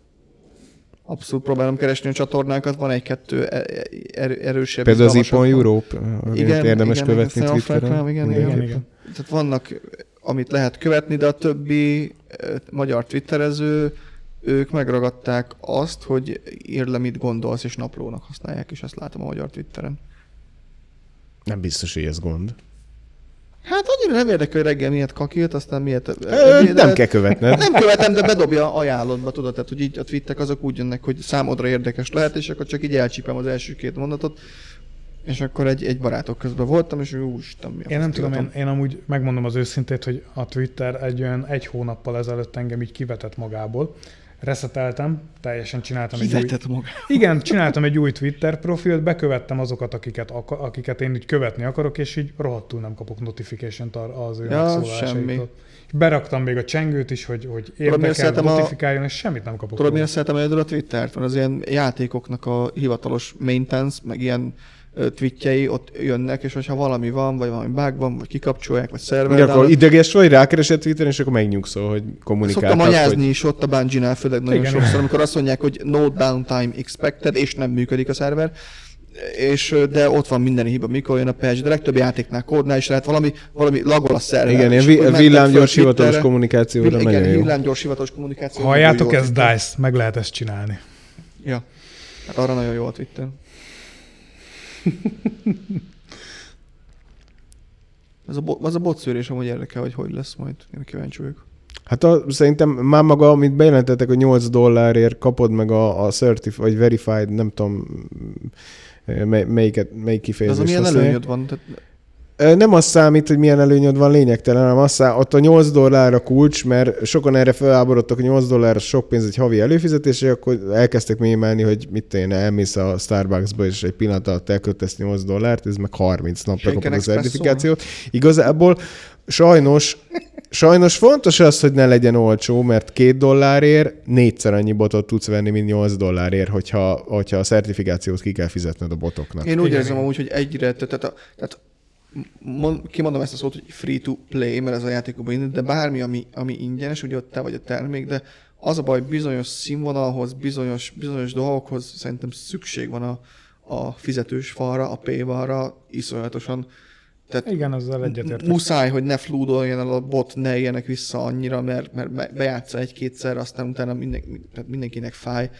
abszolút próbálom keresni a csatornákat, van egy-kettő e- e- er, erősebb. Például az Ipon Europe, igen, érdemes igen, követni igen, Twitteren. Igen, igen, igen, igen. Tehát vannak, amit lehet követni, de a többi magyar twitterező ők megragadták azt, hogy ír le, mit gondolsz, és naplónak használják, és ezt látom a magyar Twitteren. Nem biztos, hogy ez gond. Hát annyira nem érdekel, hogy reggel miért kakilt, aztán miért... Ö, nem kell követned. Nem követem, de bedobja ajánlatba, tudod, tehát hogy így a twittek azok úgy jönnek, hogy számodra érdekes lehet, és akkor csak így elcsípem az első két mondatot, és akkor egy, egy barátok közben voltam, és úristen, mi Én nem tudom, én, én, amúgy megmondom az őszintét, hogy a Twitter egy olyan egy hónappal ezelőtt engem így kivetett magából, reszeteltem, teljesen csináltam egy új... Maga. Igen, csináltam egy új Twitter profilt, bekövettem azokat, akiket, akiket én így követni akarok, és így rohadtul nem kapok notification-t az ő ja, semmi. Beraktam még a csengőt is, hogy, hogy érdekel, notifikáljon, a... és semmit nem kapok. Tudod, miért szeretem a Twittert? Van az ilyen játékoknak a hivatalos maintenance, meg ilyen tweetjei ott jönnek, és hogyha valami van, vagy valami bug van, vagy kikapcsolják, vagy szerver. Ugye akkor ideges vagy, rákeresed Twitteren, és akkor megnyugszol, hogy kommunikáltak. Szoktam anyázni hogy... is ott a Bungie-nál, főleg nagyon Igen. sokszor, amikor azt mondják, hogy no downtime expected, és nem működik a szerver és, de ott van minden hiba, mikor jön a patch, de legtöbb játéknál, kódnál is lehet valami, valami lagol a szerver. Igen, ilyen vi- villámgyors hivatalos kommunikációra Vill- nagyon Igen, jó. villámgyors hivatalos kommunikáció. Halljátok, ez. DICE, meg lehet ezt csinálni. Ja. Hát arra nagyon jó a Twitter. [laughs] az a, bo- az a bot szűrés amúgy érdekel, hogy hogy lesz majd. Én kíváncsi vagyok. Hát a, szerintem már maga, amit bejelentettek, hogy 8 dollárért kapod meg a, a certif, vagy verified, nem tudom, mely, melyiket, melyik De az, kifejezést amilyen használják. előnyöd van. Tehát Nem az számít, hogy milyen előnyöd van lényegtelen, hanem az szá- ott a 8 dollár a kulcs, mert sokan erre feláborodtak, hogy 8 dollár sok pénz egy havi előfizetés, és akkor elkezdtek mémelni, hogy mit én elmész a Starbucksba, és egy pillanat alatt elköltesz 8 dollárt, ez meg 30 napra kapod a certifikációt. Igazából sajnos, sajnos fontos az, hogy ne legyen olcsó, mert két dollárért négyszer annyi botot tudsz venni, mint 8 dollárért, hogyha, hogyha a certifikációt ki kell fizetned a botoknak. Én úgy Igen, érzem amúgy, hogy egyre, tehát, tehát, tehát mond, kimondom ezt a szót, hogy free to play, mert ez a játékokban indul, de bármi, ami, ami ingyenes, ugye ott te vagy a termék, de az a baj, bizonyos színvonalhoz, bizonyos, bizonyos dolgokhoz szerintem szükség van a, a fizetős falra, a paywallra, iszonyatosan. Tehát Igen, ezzel egyetértek. muszáj, hogy ne flúdoljon el a bot, ne éljenek vissza annyira, mert, mert be- bejátsza egy-kétszer, aztán utána minden, tehát mindenkinek fáj.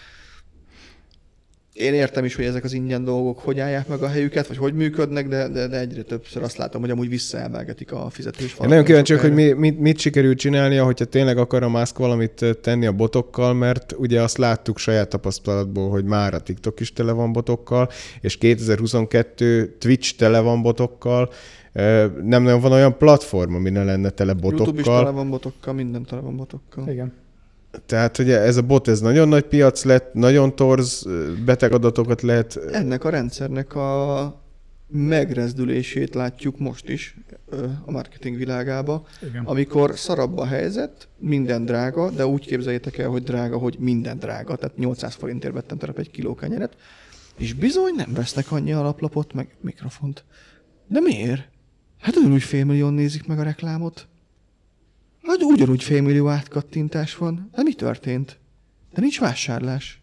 Én értem is, hogy ezek az ingyen dolgok hogy állják meg a helyüket, vagy hogy működnek, de, de, de egyre többször azt látom, hogy amúgy visszaemelgetik a fizetés. Én nagyon kíváncsi vagyok, hogy mi, mit, mit sikerült csinálnia, hogyha tényleg akar a Musk valamit tenni a botokkal, mert ugye azt láttuk saját tapasztalatból, hogy már a TikTok is tele van botokkal, és 2022 Twitch tele van botokkal, nem nagyon van olyan platform, ami ne lenne tele YouTube is tele botokkal. van botokkal, minden tele van botokkal. Igen. Tehát ugye ez a bot, ez nagyon nagy piac lett, nagyon torz beteg adatokat lehet Ennek a rendszernek a megrezdülését látjuk most is a marketing világába, Igen. amikor szarabb a helyzet, minden drága, de úgy képzeljétek el, hogy drága, hogy minden drága, tehát 800 forintért vettem terep egy kiló kenyeret, és bizony nem vesznek annyi alaplapot, meg mikrofont. De miért? Hát ugyanúgy félmillió nézik meg a reklámot. Hát ugyanúgy félmillió átkattintás van. De mi történt? De nincs vásárlás.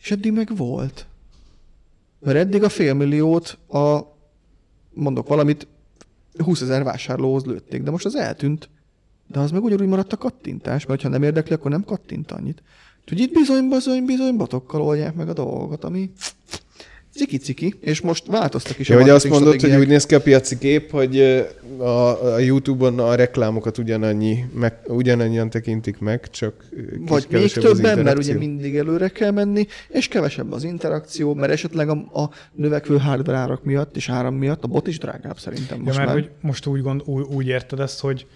És eddig meg volt. Mert eddig a félmilliót a, mondok valamit, 20 ezer vásárlóhoz lőtték, de most az eltűnt. De az meg ugyanúgy maradt a kattintás, mert ha nem érdekli, akkor nem kattint annyit. Úgyhogy itt bizony, bizony, bizony botokkal oldják meg a dolgokat, ami ciki-ciki, és most változtak is Ja, a hogy azt mondod, hogy úgy néz ki a piaci kép, hogy a, a YouTube-on a reklámokat ugyanannyi, meg, ugyanannyian tekintik meg, csak Vagy még többen, mert ugye mindig előre kell menni, és kevesebb az interakció, mert esetleg a, a növekvő hardware árak miatt és áram miatt a bot is drágább szerintem Ja, most mert már. hogy most úgy, gond, úgy, úgy érted ezt, hogy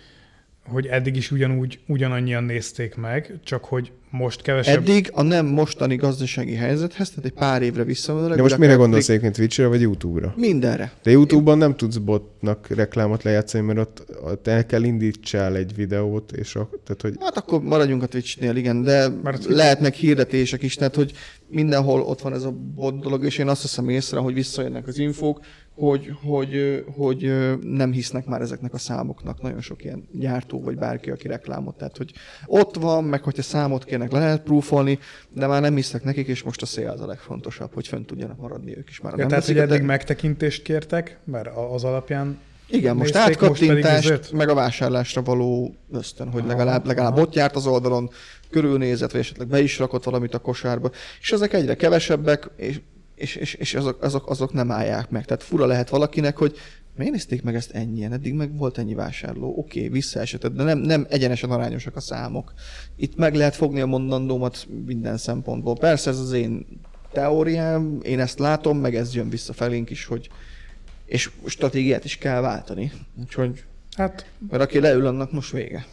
hogy eddig is ugyanúgy, ugyanannyian nézték meg, csak hogy most kevesebb... Eddig a nem mostani gazdasági helyzethez, tehát egy pár évre visszamenőleg... De most mire gondolsz klik- egyébként Twitch-re vagy YouTube-ra? Mindenre. De YouTube-on nem tudsz botnak reklámot lejátszani, mert ott, ott el kell indítsál egy videót, és a, tehát, hogy Hát akkor maradjunk a Twitch-nél, igen, de Mert lehetnek hirdetések is, tehát hogy mindenhol ott van ez a bot dolog, és én azt hiszem észre, hogy visszajönnek az infók, hogy, hogy, hogy nem hisznek már ezeknek a számoknak. Nagyon sok ilyen gyártó, vagy bárki, aki reklámot. Tehát, hogy ott van, meg hogyha számot kérnek, le lehet proofolni, de már nem hisznek nekik, és most a szél az a legfontosabb, hogy fent tudjanak maradni ők is már. Ja, nem tehát, hogy eddig de- megtekintést kértek, mert az alapján Igen, most nézték, most átkattintást, ezért? meg a vásárlásra való ösztön, hogy Aha, legalább, legalább aha. ott járt az oldalon, körülnézett, vagy esetleg be is rakott valamit a kosárba. És ezek egyre kevesebbek, és, és, és, és azok, azok, azok nem állják meg. Tehát fura lehet valakinek, hogy miért nézték meg ezt ennyien? Eddig meg volt ennyi vásárló. Oké, okay, visszaesett, de nem, nem egyenesen arányosak a számok. Itt meg lehet fogni a mondandómat minden szempontból. Persze ez az én teóriám, én ezt látom, meg ez jön vissza felénk is, hogy és stratégiát is kell váltani. Úgyhogy, hát mert aki leül, annak most vége.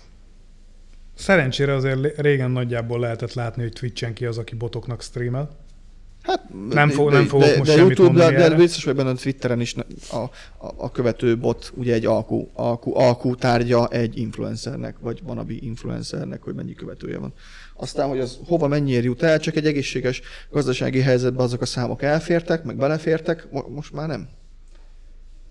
szerencsére azért régen nagyjából lehetett látni, hogy Twitchen ki az, aki botoknak streamel. Hát, Nem fog- nem fogok de, most de semmit YouTube, de, mondani de erre. biztos, hogy benne a Twitteren is a, a, a követő bot ugye egy alkú, alkú, alkú tárgya egy influencernek, vagy vanabi influencernek, hogy mennyi követője van. Aztán, hogy az hova mennyiért jut el, csak egy egészséges gazdasági helyzetben azok a számok elfértek, meg belefértek, mo- most már nem.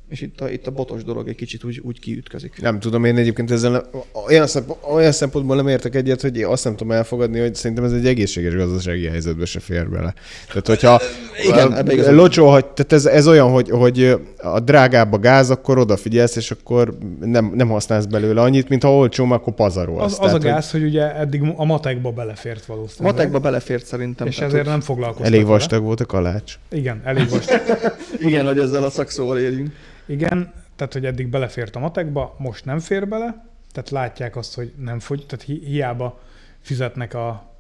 És itt a, itt a botos dolog egy kicsit úgy, úgy kiütközik. Nem tudom, én egyébként ezzel olyan, szempont, olyan szempontból nem értek egyet, hogy én azt nem tudom elfogadni, hogy szerintem ez egy egészséges gazdasági helyzetbe se fér bele. Tehát, hogyha [laughs] Igen, van. locsolhat, tehát ez, ez olyan, hogy, hogy a drágább a gáz, akkor odafigyelsz, és akkor nem, nem használsz belőle annyit, mint ha olcsó, akkor pazarolsz. Az, az Tehát, a hogy gáz, hogy ugye eddig a matekba belefért valószínűleg. Matekba belefért szerintem. És tehát, ezért hogy- nem foglalkoztak Elég vele. vastag volt a kalács. Igen, elég vastag. [laughs] Igen, hogy ezzel a szakszóval érjünk. Igen, tehát hogy eddig belefért a matekba, most nem fér bele, tehát látják azt, hogy nem fogy, tehát hi- hiába fizetnek a,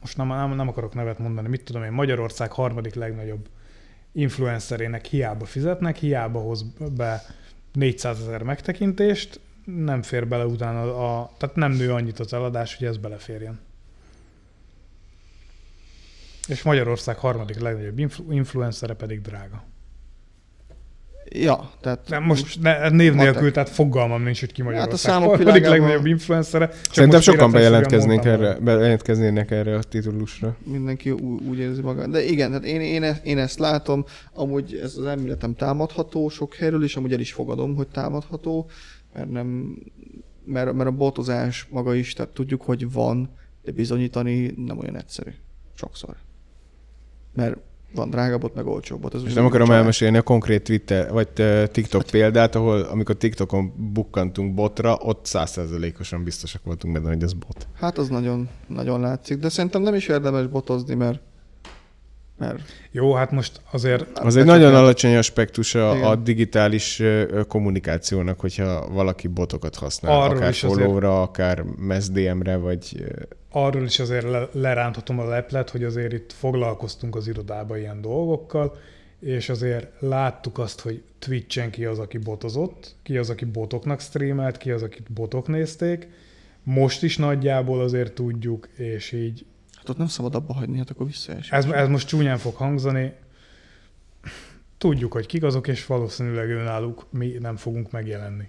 most nem, nem, nem akarok nevet mondani, mit tudom én, Magyarország harmadik legnagyobb influencerének hiába fizetnek, hiába hoz be 400 ezer megtekintést, nem fér bele utána, a, tehát nem nő annyit az eladás, hogy ez beleférjen. És Magyarország harmadik legnagyobb influ- influencere pedig drága. Ja, tehát Nem, most ne, név Matek. nélkül, tehát fogalmam nincs, hogy ki Magyarország. Hát a számok világában- legnagyobb influencere. Csak Szerintem most sokan mondtam erre, bejelentkeznének erre a titulusra. mindenki ú- úgy érzi magát. De igen, hát én, én, e- én ezt látom, amúgy ez az elméletem támadható sok helyről, és amúgy el is fogadom, hogy támadható, mert nem, mert, mert a botozás maga is, tehát tudjuk, hogy van, de bizonyítani nem olyan egyszerű. Sokszor. Mert van drága bot, meg olcsó bot. Ez És nem akarom család. elmesélni a konkrét Twitter, vagy TikTok példát, ahol amikor TikTokon bukkantunk botra, ott százszerzelékosan biztosak voltunk benne, hogy ez bot. Hát az nagyon, nagyon látszik, de szerintem nem is érdemes botozni, mert mert Jó, hát most azért Az egy nagyon el- alacsony aspektusa Igen. a digitális kommunikációnak, hogyha valaki botokat használ, Arról akár is azért- follow-ra, akár MSDM-re, vagy arról is azért le, leránthatom a leplet, hogy azért itt foglalkoztunk az irodában ilyen dolgokkal, és azért láttuk azt, hogy Twitch-en ki az, aki botozott, ki az, aki botoknak streamelt, ki az, akit botok nézték. Most is nagyjából azért tudjuk, és így hát ott nem szabad abba hagyni, hát akkor visszaesik. Ez, ez most csúnyán fog hangzani. Tudjuk, hogy kik azok, és valószínűleg önálluk mi nem fogunk megjelenni.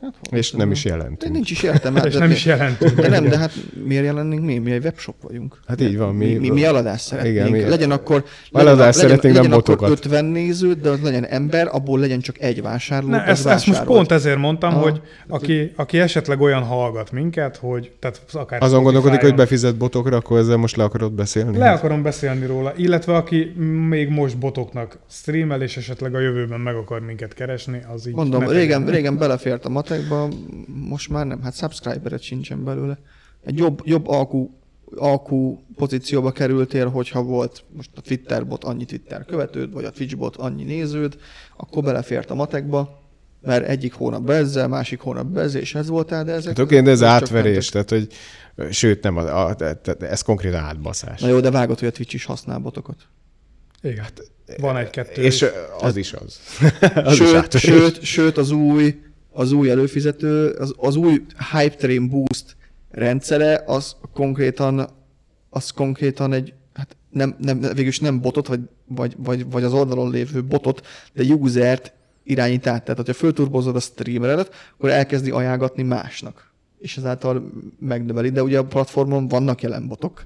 Hát, és nem is jelentünk. nincs is értelme. És de- nem is jelentünk. De nem, de hát miért jelennénk mi? Mi egy webshop vagyunk. Hát így van, Mi, mi- mi, eladást szeretnénk. Igen, mi- legyen akkor, Eladást legyen, szeretnénk, nem legyen akkor botokat. 50 néző, de az legyen ember, abból legyen csak egy vásárló. Ne, ezt, ezt most pont ezért mondtam, Aha. hogy aki, aki esetleg olyan hallgat minket, hogy tehát akár Azon gondolkodik, hogy befizet botokra, akkor ezzel most le akarod beszélni? Le akarom beszélni róla, illetve aki még most botoknak streamel, és esetleg a jövőben meg akar minket keresni, az így... Mondom, régen, régen belefért a matekba, most már nem, hát subscriberet sincsen belőle. Egy jobb, jobb alkú, alkú pozícióba kerültél, hogyha volt most a Twitter bot annyi Twitter követőd, vagy a Twitch bot annyi néződ, akkor belefért a matekba, mert egyik hónap ezzel, másik hónap ezzel, és ez voltál, de ezek... Hát oké, de ez átverés, tehát hogy sőt, nem, a, a, tehát ez konkrétan átbaszás. Na jó, de vágod, hogy a Twitch is használ botokat. Igen, van egy-kettő. És is. az is az. [laughs] az is sőt, átverés. sőt, sőt, az új, az új előfizető, az, az új Hype Train Boost rendszere, az konkrétan, az konkrétan egy, hát nem, nem, végülis nem botot, vagy, vagy, vagy, vagy az oldalon lévő botot, de usert irányít át. Tehát, hogyha fölturbozod a streameredet, akkor elkezdi ajánlgatni másnak. És ezáltal megnöveli, de ugye a platformon vannak jelen botok.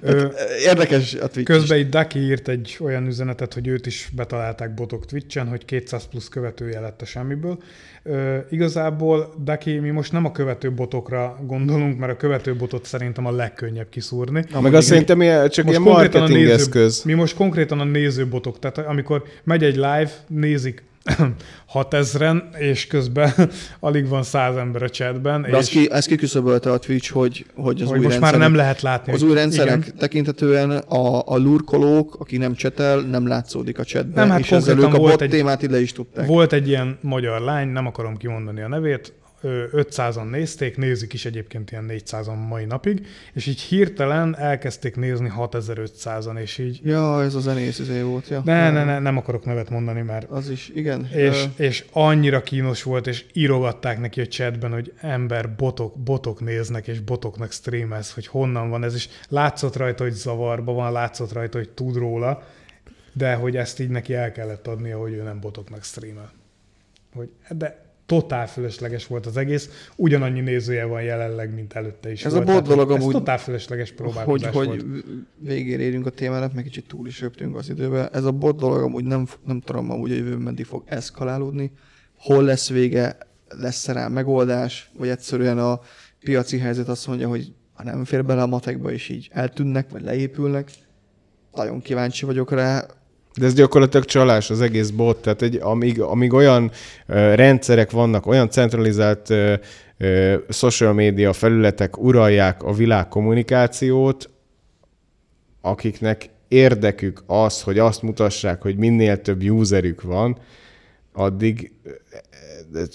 Ö, Érdekes a Twitch is. Közben itt Daki írt egy olyan üzenetet, hogy őt is betalálták botok Twitch-en, hogy 200 plusz követője lett a semmiből. Ö, igazából, Daki, mi most nem a követő botokra gondolunk, mert a követő botot szerintem a legkönnyebb kiszúrni. Meg azt szerintem ilyen, csak ilyen marketing eszköz. mi most konkrétan a nézőbotok, tehát amikor megy egy live, nézik [coughs] 6000-en, és közben [laughs] alig van 100 ember a chatben, De és azt, ki, ezt kiküszöbölte a Twitch, hogy, hogy az hogy új most már nem lehet látni. Az új rendszerek Igen. tekintetően a, a lurkolók, aki nem csetel, nem látszódik a chatben, Nem, hát és ezzel ők a volt bot egy- témát ide is tudták. Volt egy ilyen magyar lány, nem akarom kimondani a nevét, 500-an nézték, nézik is egyébként ilyen 400-an mai napig, és így hirtelen elkezdték nézni 6500-an, és így Ja, ez a zenész izé volt. Ja. ne, ne, ne, nem akarok nevet mondani, mert Az is, igen. és, Ö, és annyira kínos volt, és írogatták neki a chatben, hogy ember, botok, botok néznek, és botoknak streamelsz, hogy honnan van ez, és látszott rajta, hogy zavarba van, látszott rajta, hogy tud róla, de hogy ezt így neki el kellett adnia, hogy ő nem botoknak streamel. Hogy, de totál fölösleges volt az egész, ugyanannyi nézője van jelenleg, mint előtte is Ez volt. a bot dolog ez amúgy- totál fölösleges hogy, próbálkozás hogy volt. végére érünk a témának, meg kicsit túl is röptünk az időbe. Ez a bot dolog amúgy nem, nem tudom amúgy a jövőben meddig fog eszkalálódni. Hol lesz vége, lesz rá megoldás, vagy egyszerűen a piaci helyzet azt mondja, hogy ha nem fér bele a matekba, és így eltűnnek, vagy leépülnek. Nagyon kíváncsi vagyok rá. De ez gyakorlatilag csalás az egész bot, tehát egy, amíg, amíg olyan ö, rendszerek vannak, olyan centralizált ö, ö, social media felületek uralják a világ kommunikációt, akiknek érdekük az, hogy azt mutassák, hogy minél több userük van, addig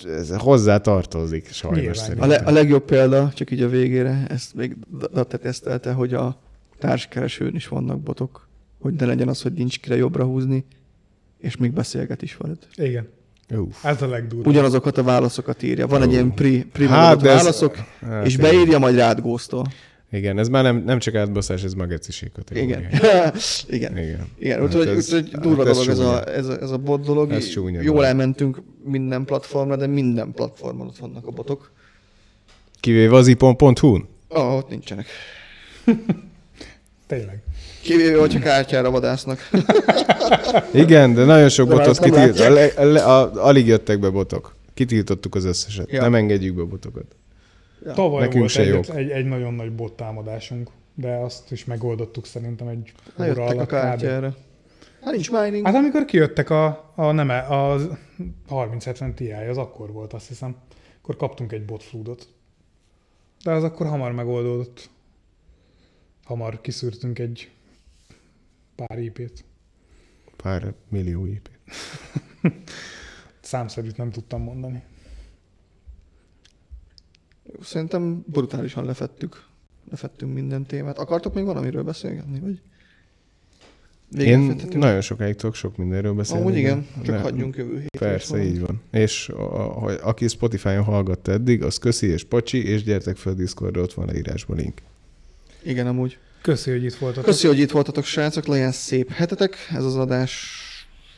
ez, hozzá tartozik sajnos Nyilván. A, szerintem. le, a legjobb példa, csak így a végére, ezt még Dante tesztelte, hogy a társkeresőn is vannak botok, hogy ne legyen az, hogy nincs kire jobbra húzni, és még beszélget is veled. Igen, Uff. ez a legdurvább. Ugyanazokat a válaszokat írja. Van egy ilyen pri, pri Hát, hát, de ez- válaszok, hát és igen. beírja, majd rád góztol. Igen, ez már nem, nem csak átbaszás, ez már geciség Igen. kategória. [laughs] Igen. Igen. Igen, Hát úgyhogy, ez- úgyhogy hát durva ez dolog ez a, ez, a, ez a bot dolog. Ez csúnya Jól dolog. elmentünk minden platformra, de minden platformon ott vannak a botok. Kivéve az ipon.hu-n. Ah, ott nincsenek. [laughs] Tényleg. Kivéve, hogyha kártyára vadásznak. [laughs] Igen, de nagyon sok De botot kitilt. A, le, a, le- a, alig jöttek be botok. Kitiltottuk az összeset. Ja. Nem engedjük be botokat. Ja. Tavaly nekünk volt se egy, jók. egy, egy, nagyon nagy bot támadásunk, de azt is megoldottuk szerintem egy óra a alatt. kb. kártyára. Hát nincs mining. Hát amikor kijöttek a, a nem a 3070 Ti, az akkor volt, azt hiszem. Akkor kaptunk egy botfloodot. De az akkor hamar megoldódott. Hamar kiszűrtünk egy pár IP-t. Pár millió IP. Számszerűt nem tudtam mondani. Szerintem brutálisan lefettük. Lefettünk minden témát. Akartok még valamiről beszélgetni? Vagy? Én fethetünk? nagyon sokáig tudok sok mindenről beszélni. Amúgy igen, csak Ne- hagyjunk jövő hétre. Persze, így van. És a, a, aki Spotify-on hallgatta eddig, az köszi és pacsi, és gyertek fel Discordra, ott van a írásban link. Igen, amúgy. Köszi, hogy itt voltatok. Köszi, hogy itt voltatok, srácok, legyen szép hetetek. Ez az adás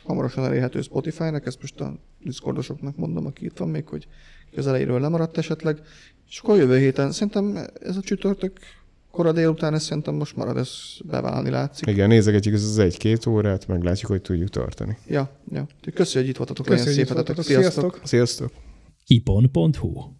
hamarosan elérhető Spotify-nak, ezt most a Discordosoknak mondom, aki itt van még, hogy közeleiről lemaradt esetleg. És akkor jövő héten, szerintem ez a csütörtök kora délután, ez szerintem most marad, ez beválni látszik. Igen, nézegetjük ezt az egy-két órát, meglátjuk, hogy tudjuk tartani. Ja, ja. Köszi, hogy itt voltatok, Köszi, legyen hogy szép itt hetetek. voltatok. Sziasztok! Sziasztok! Sziasztok! ipon.hu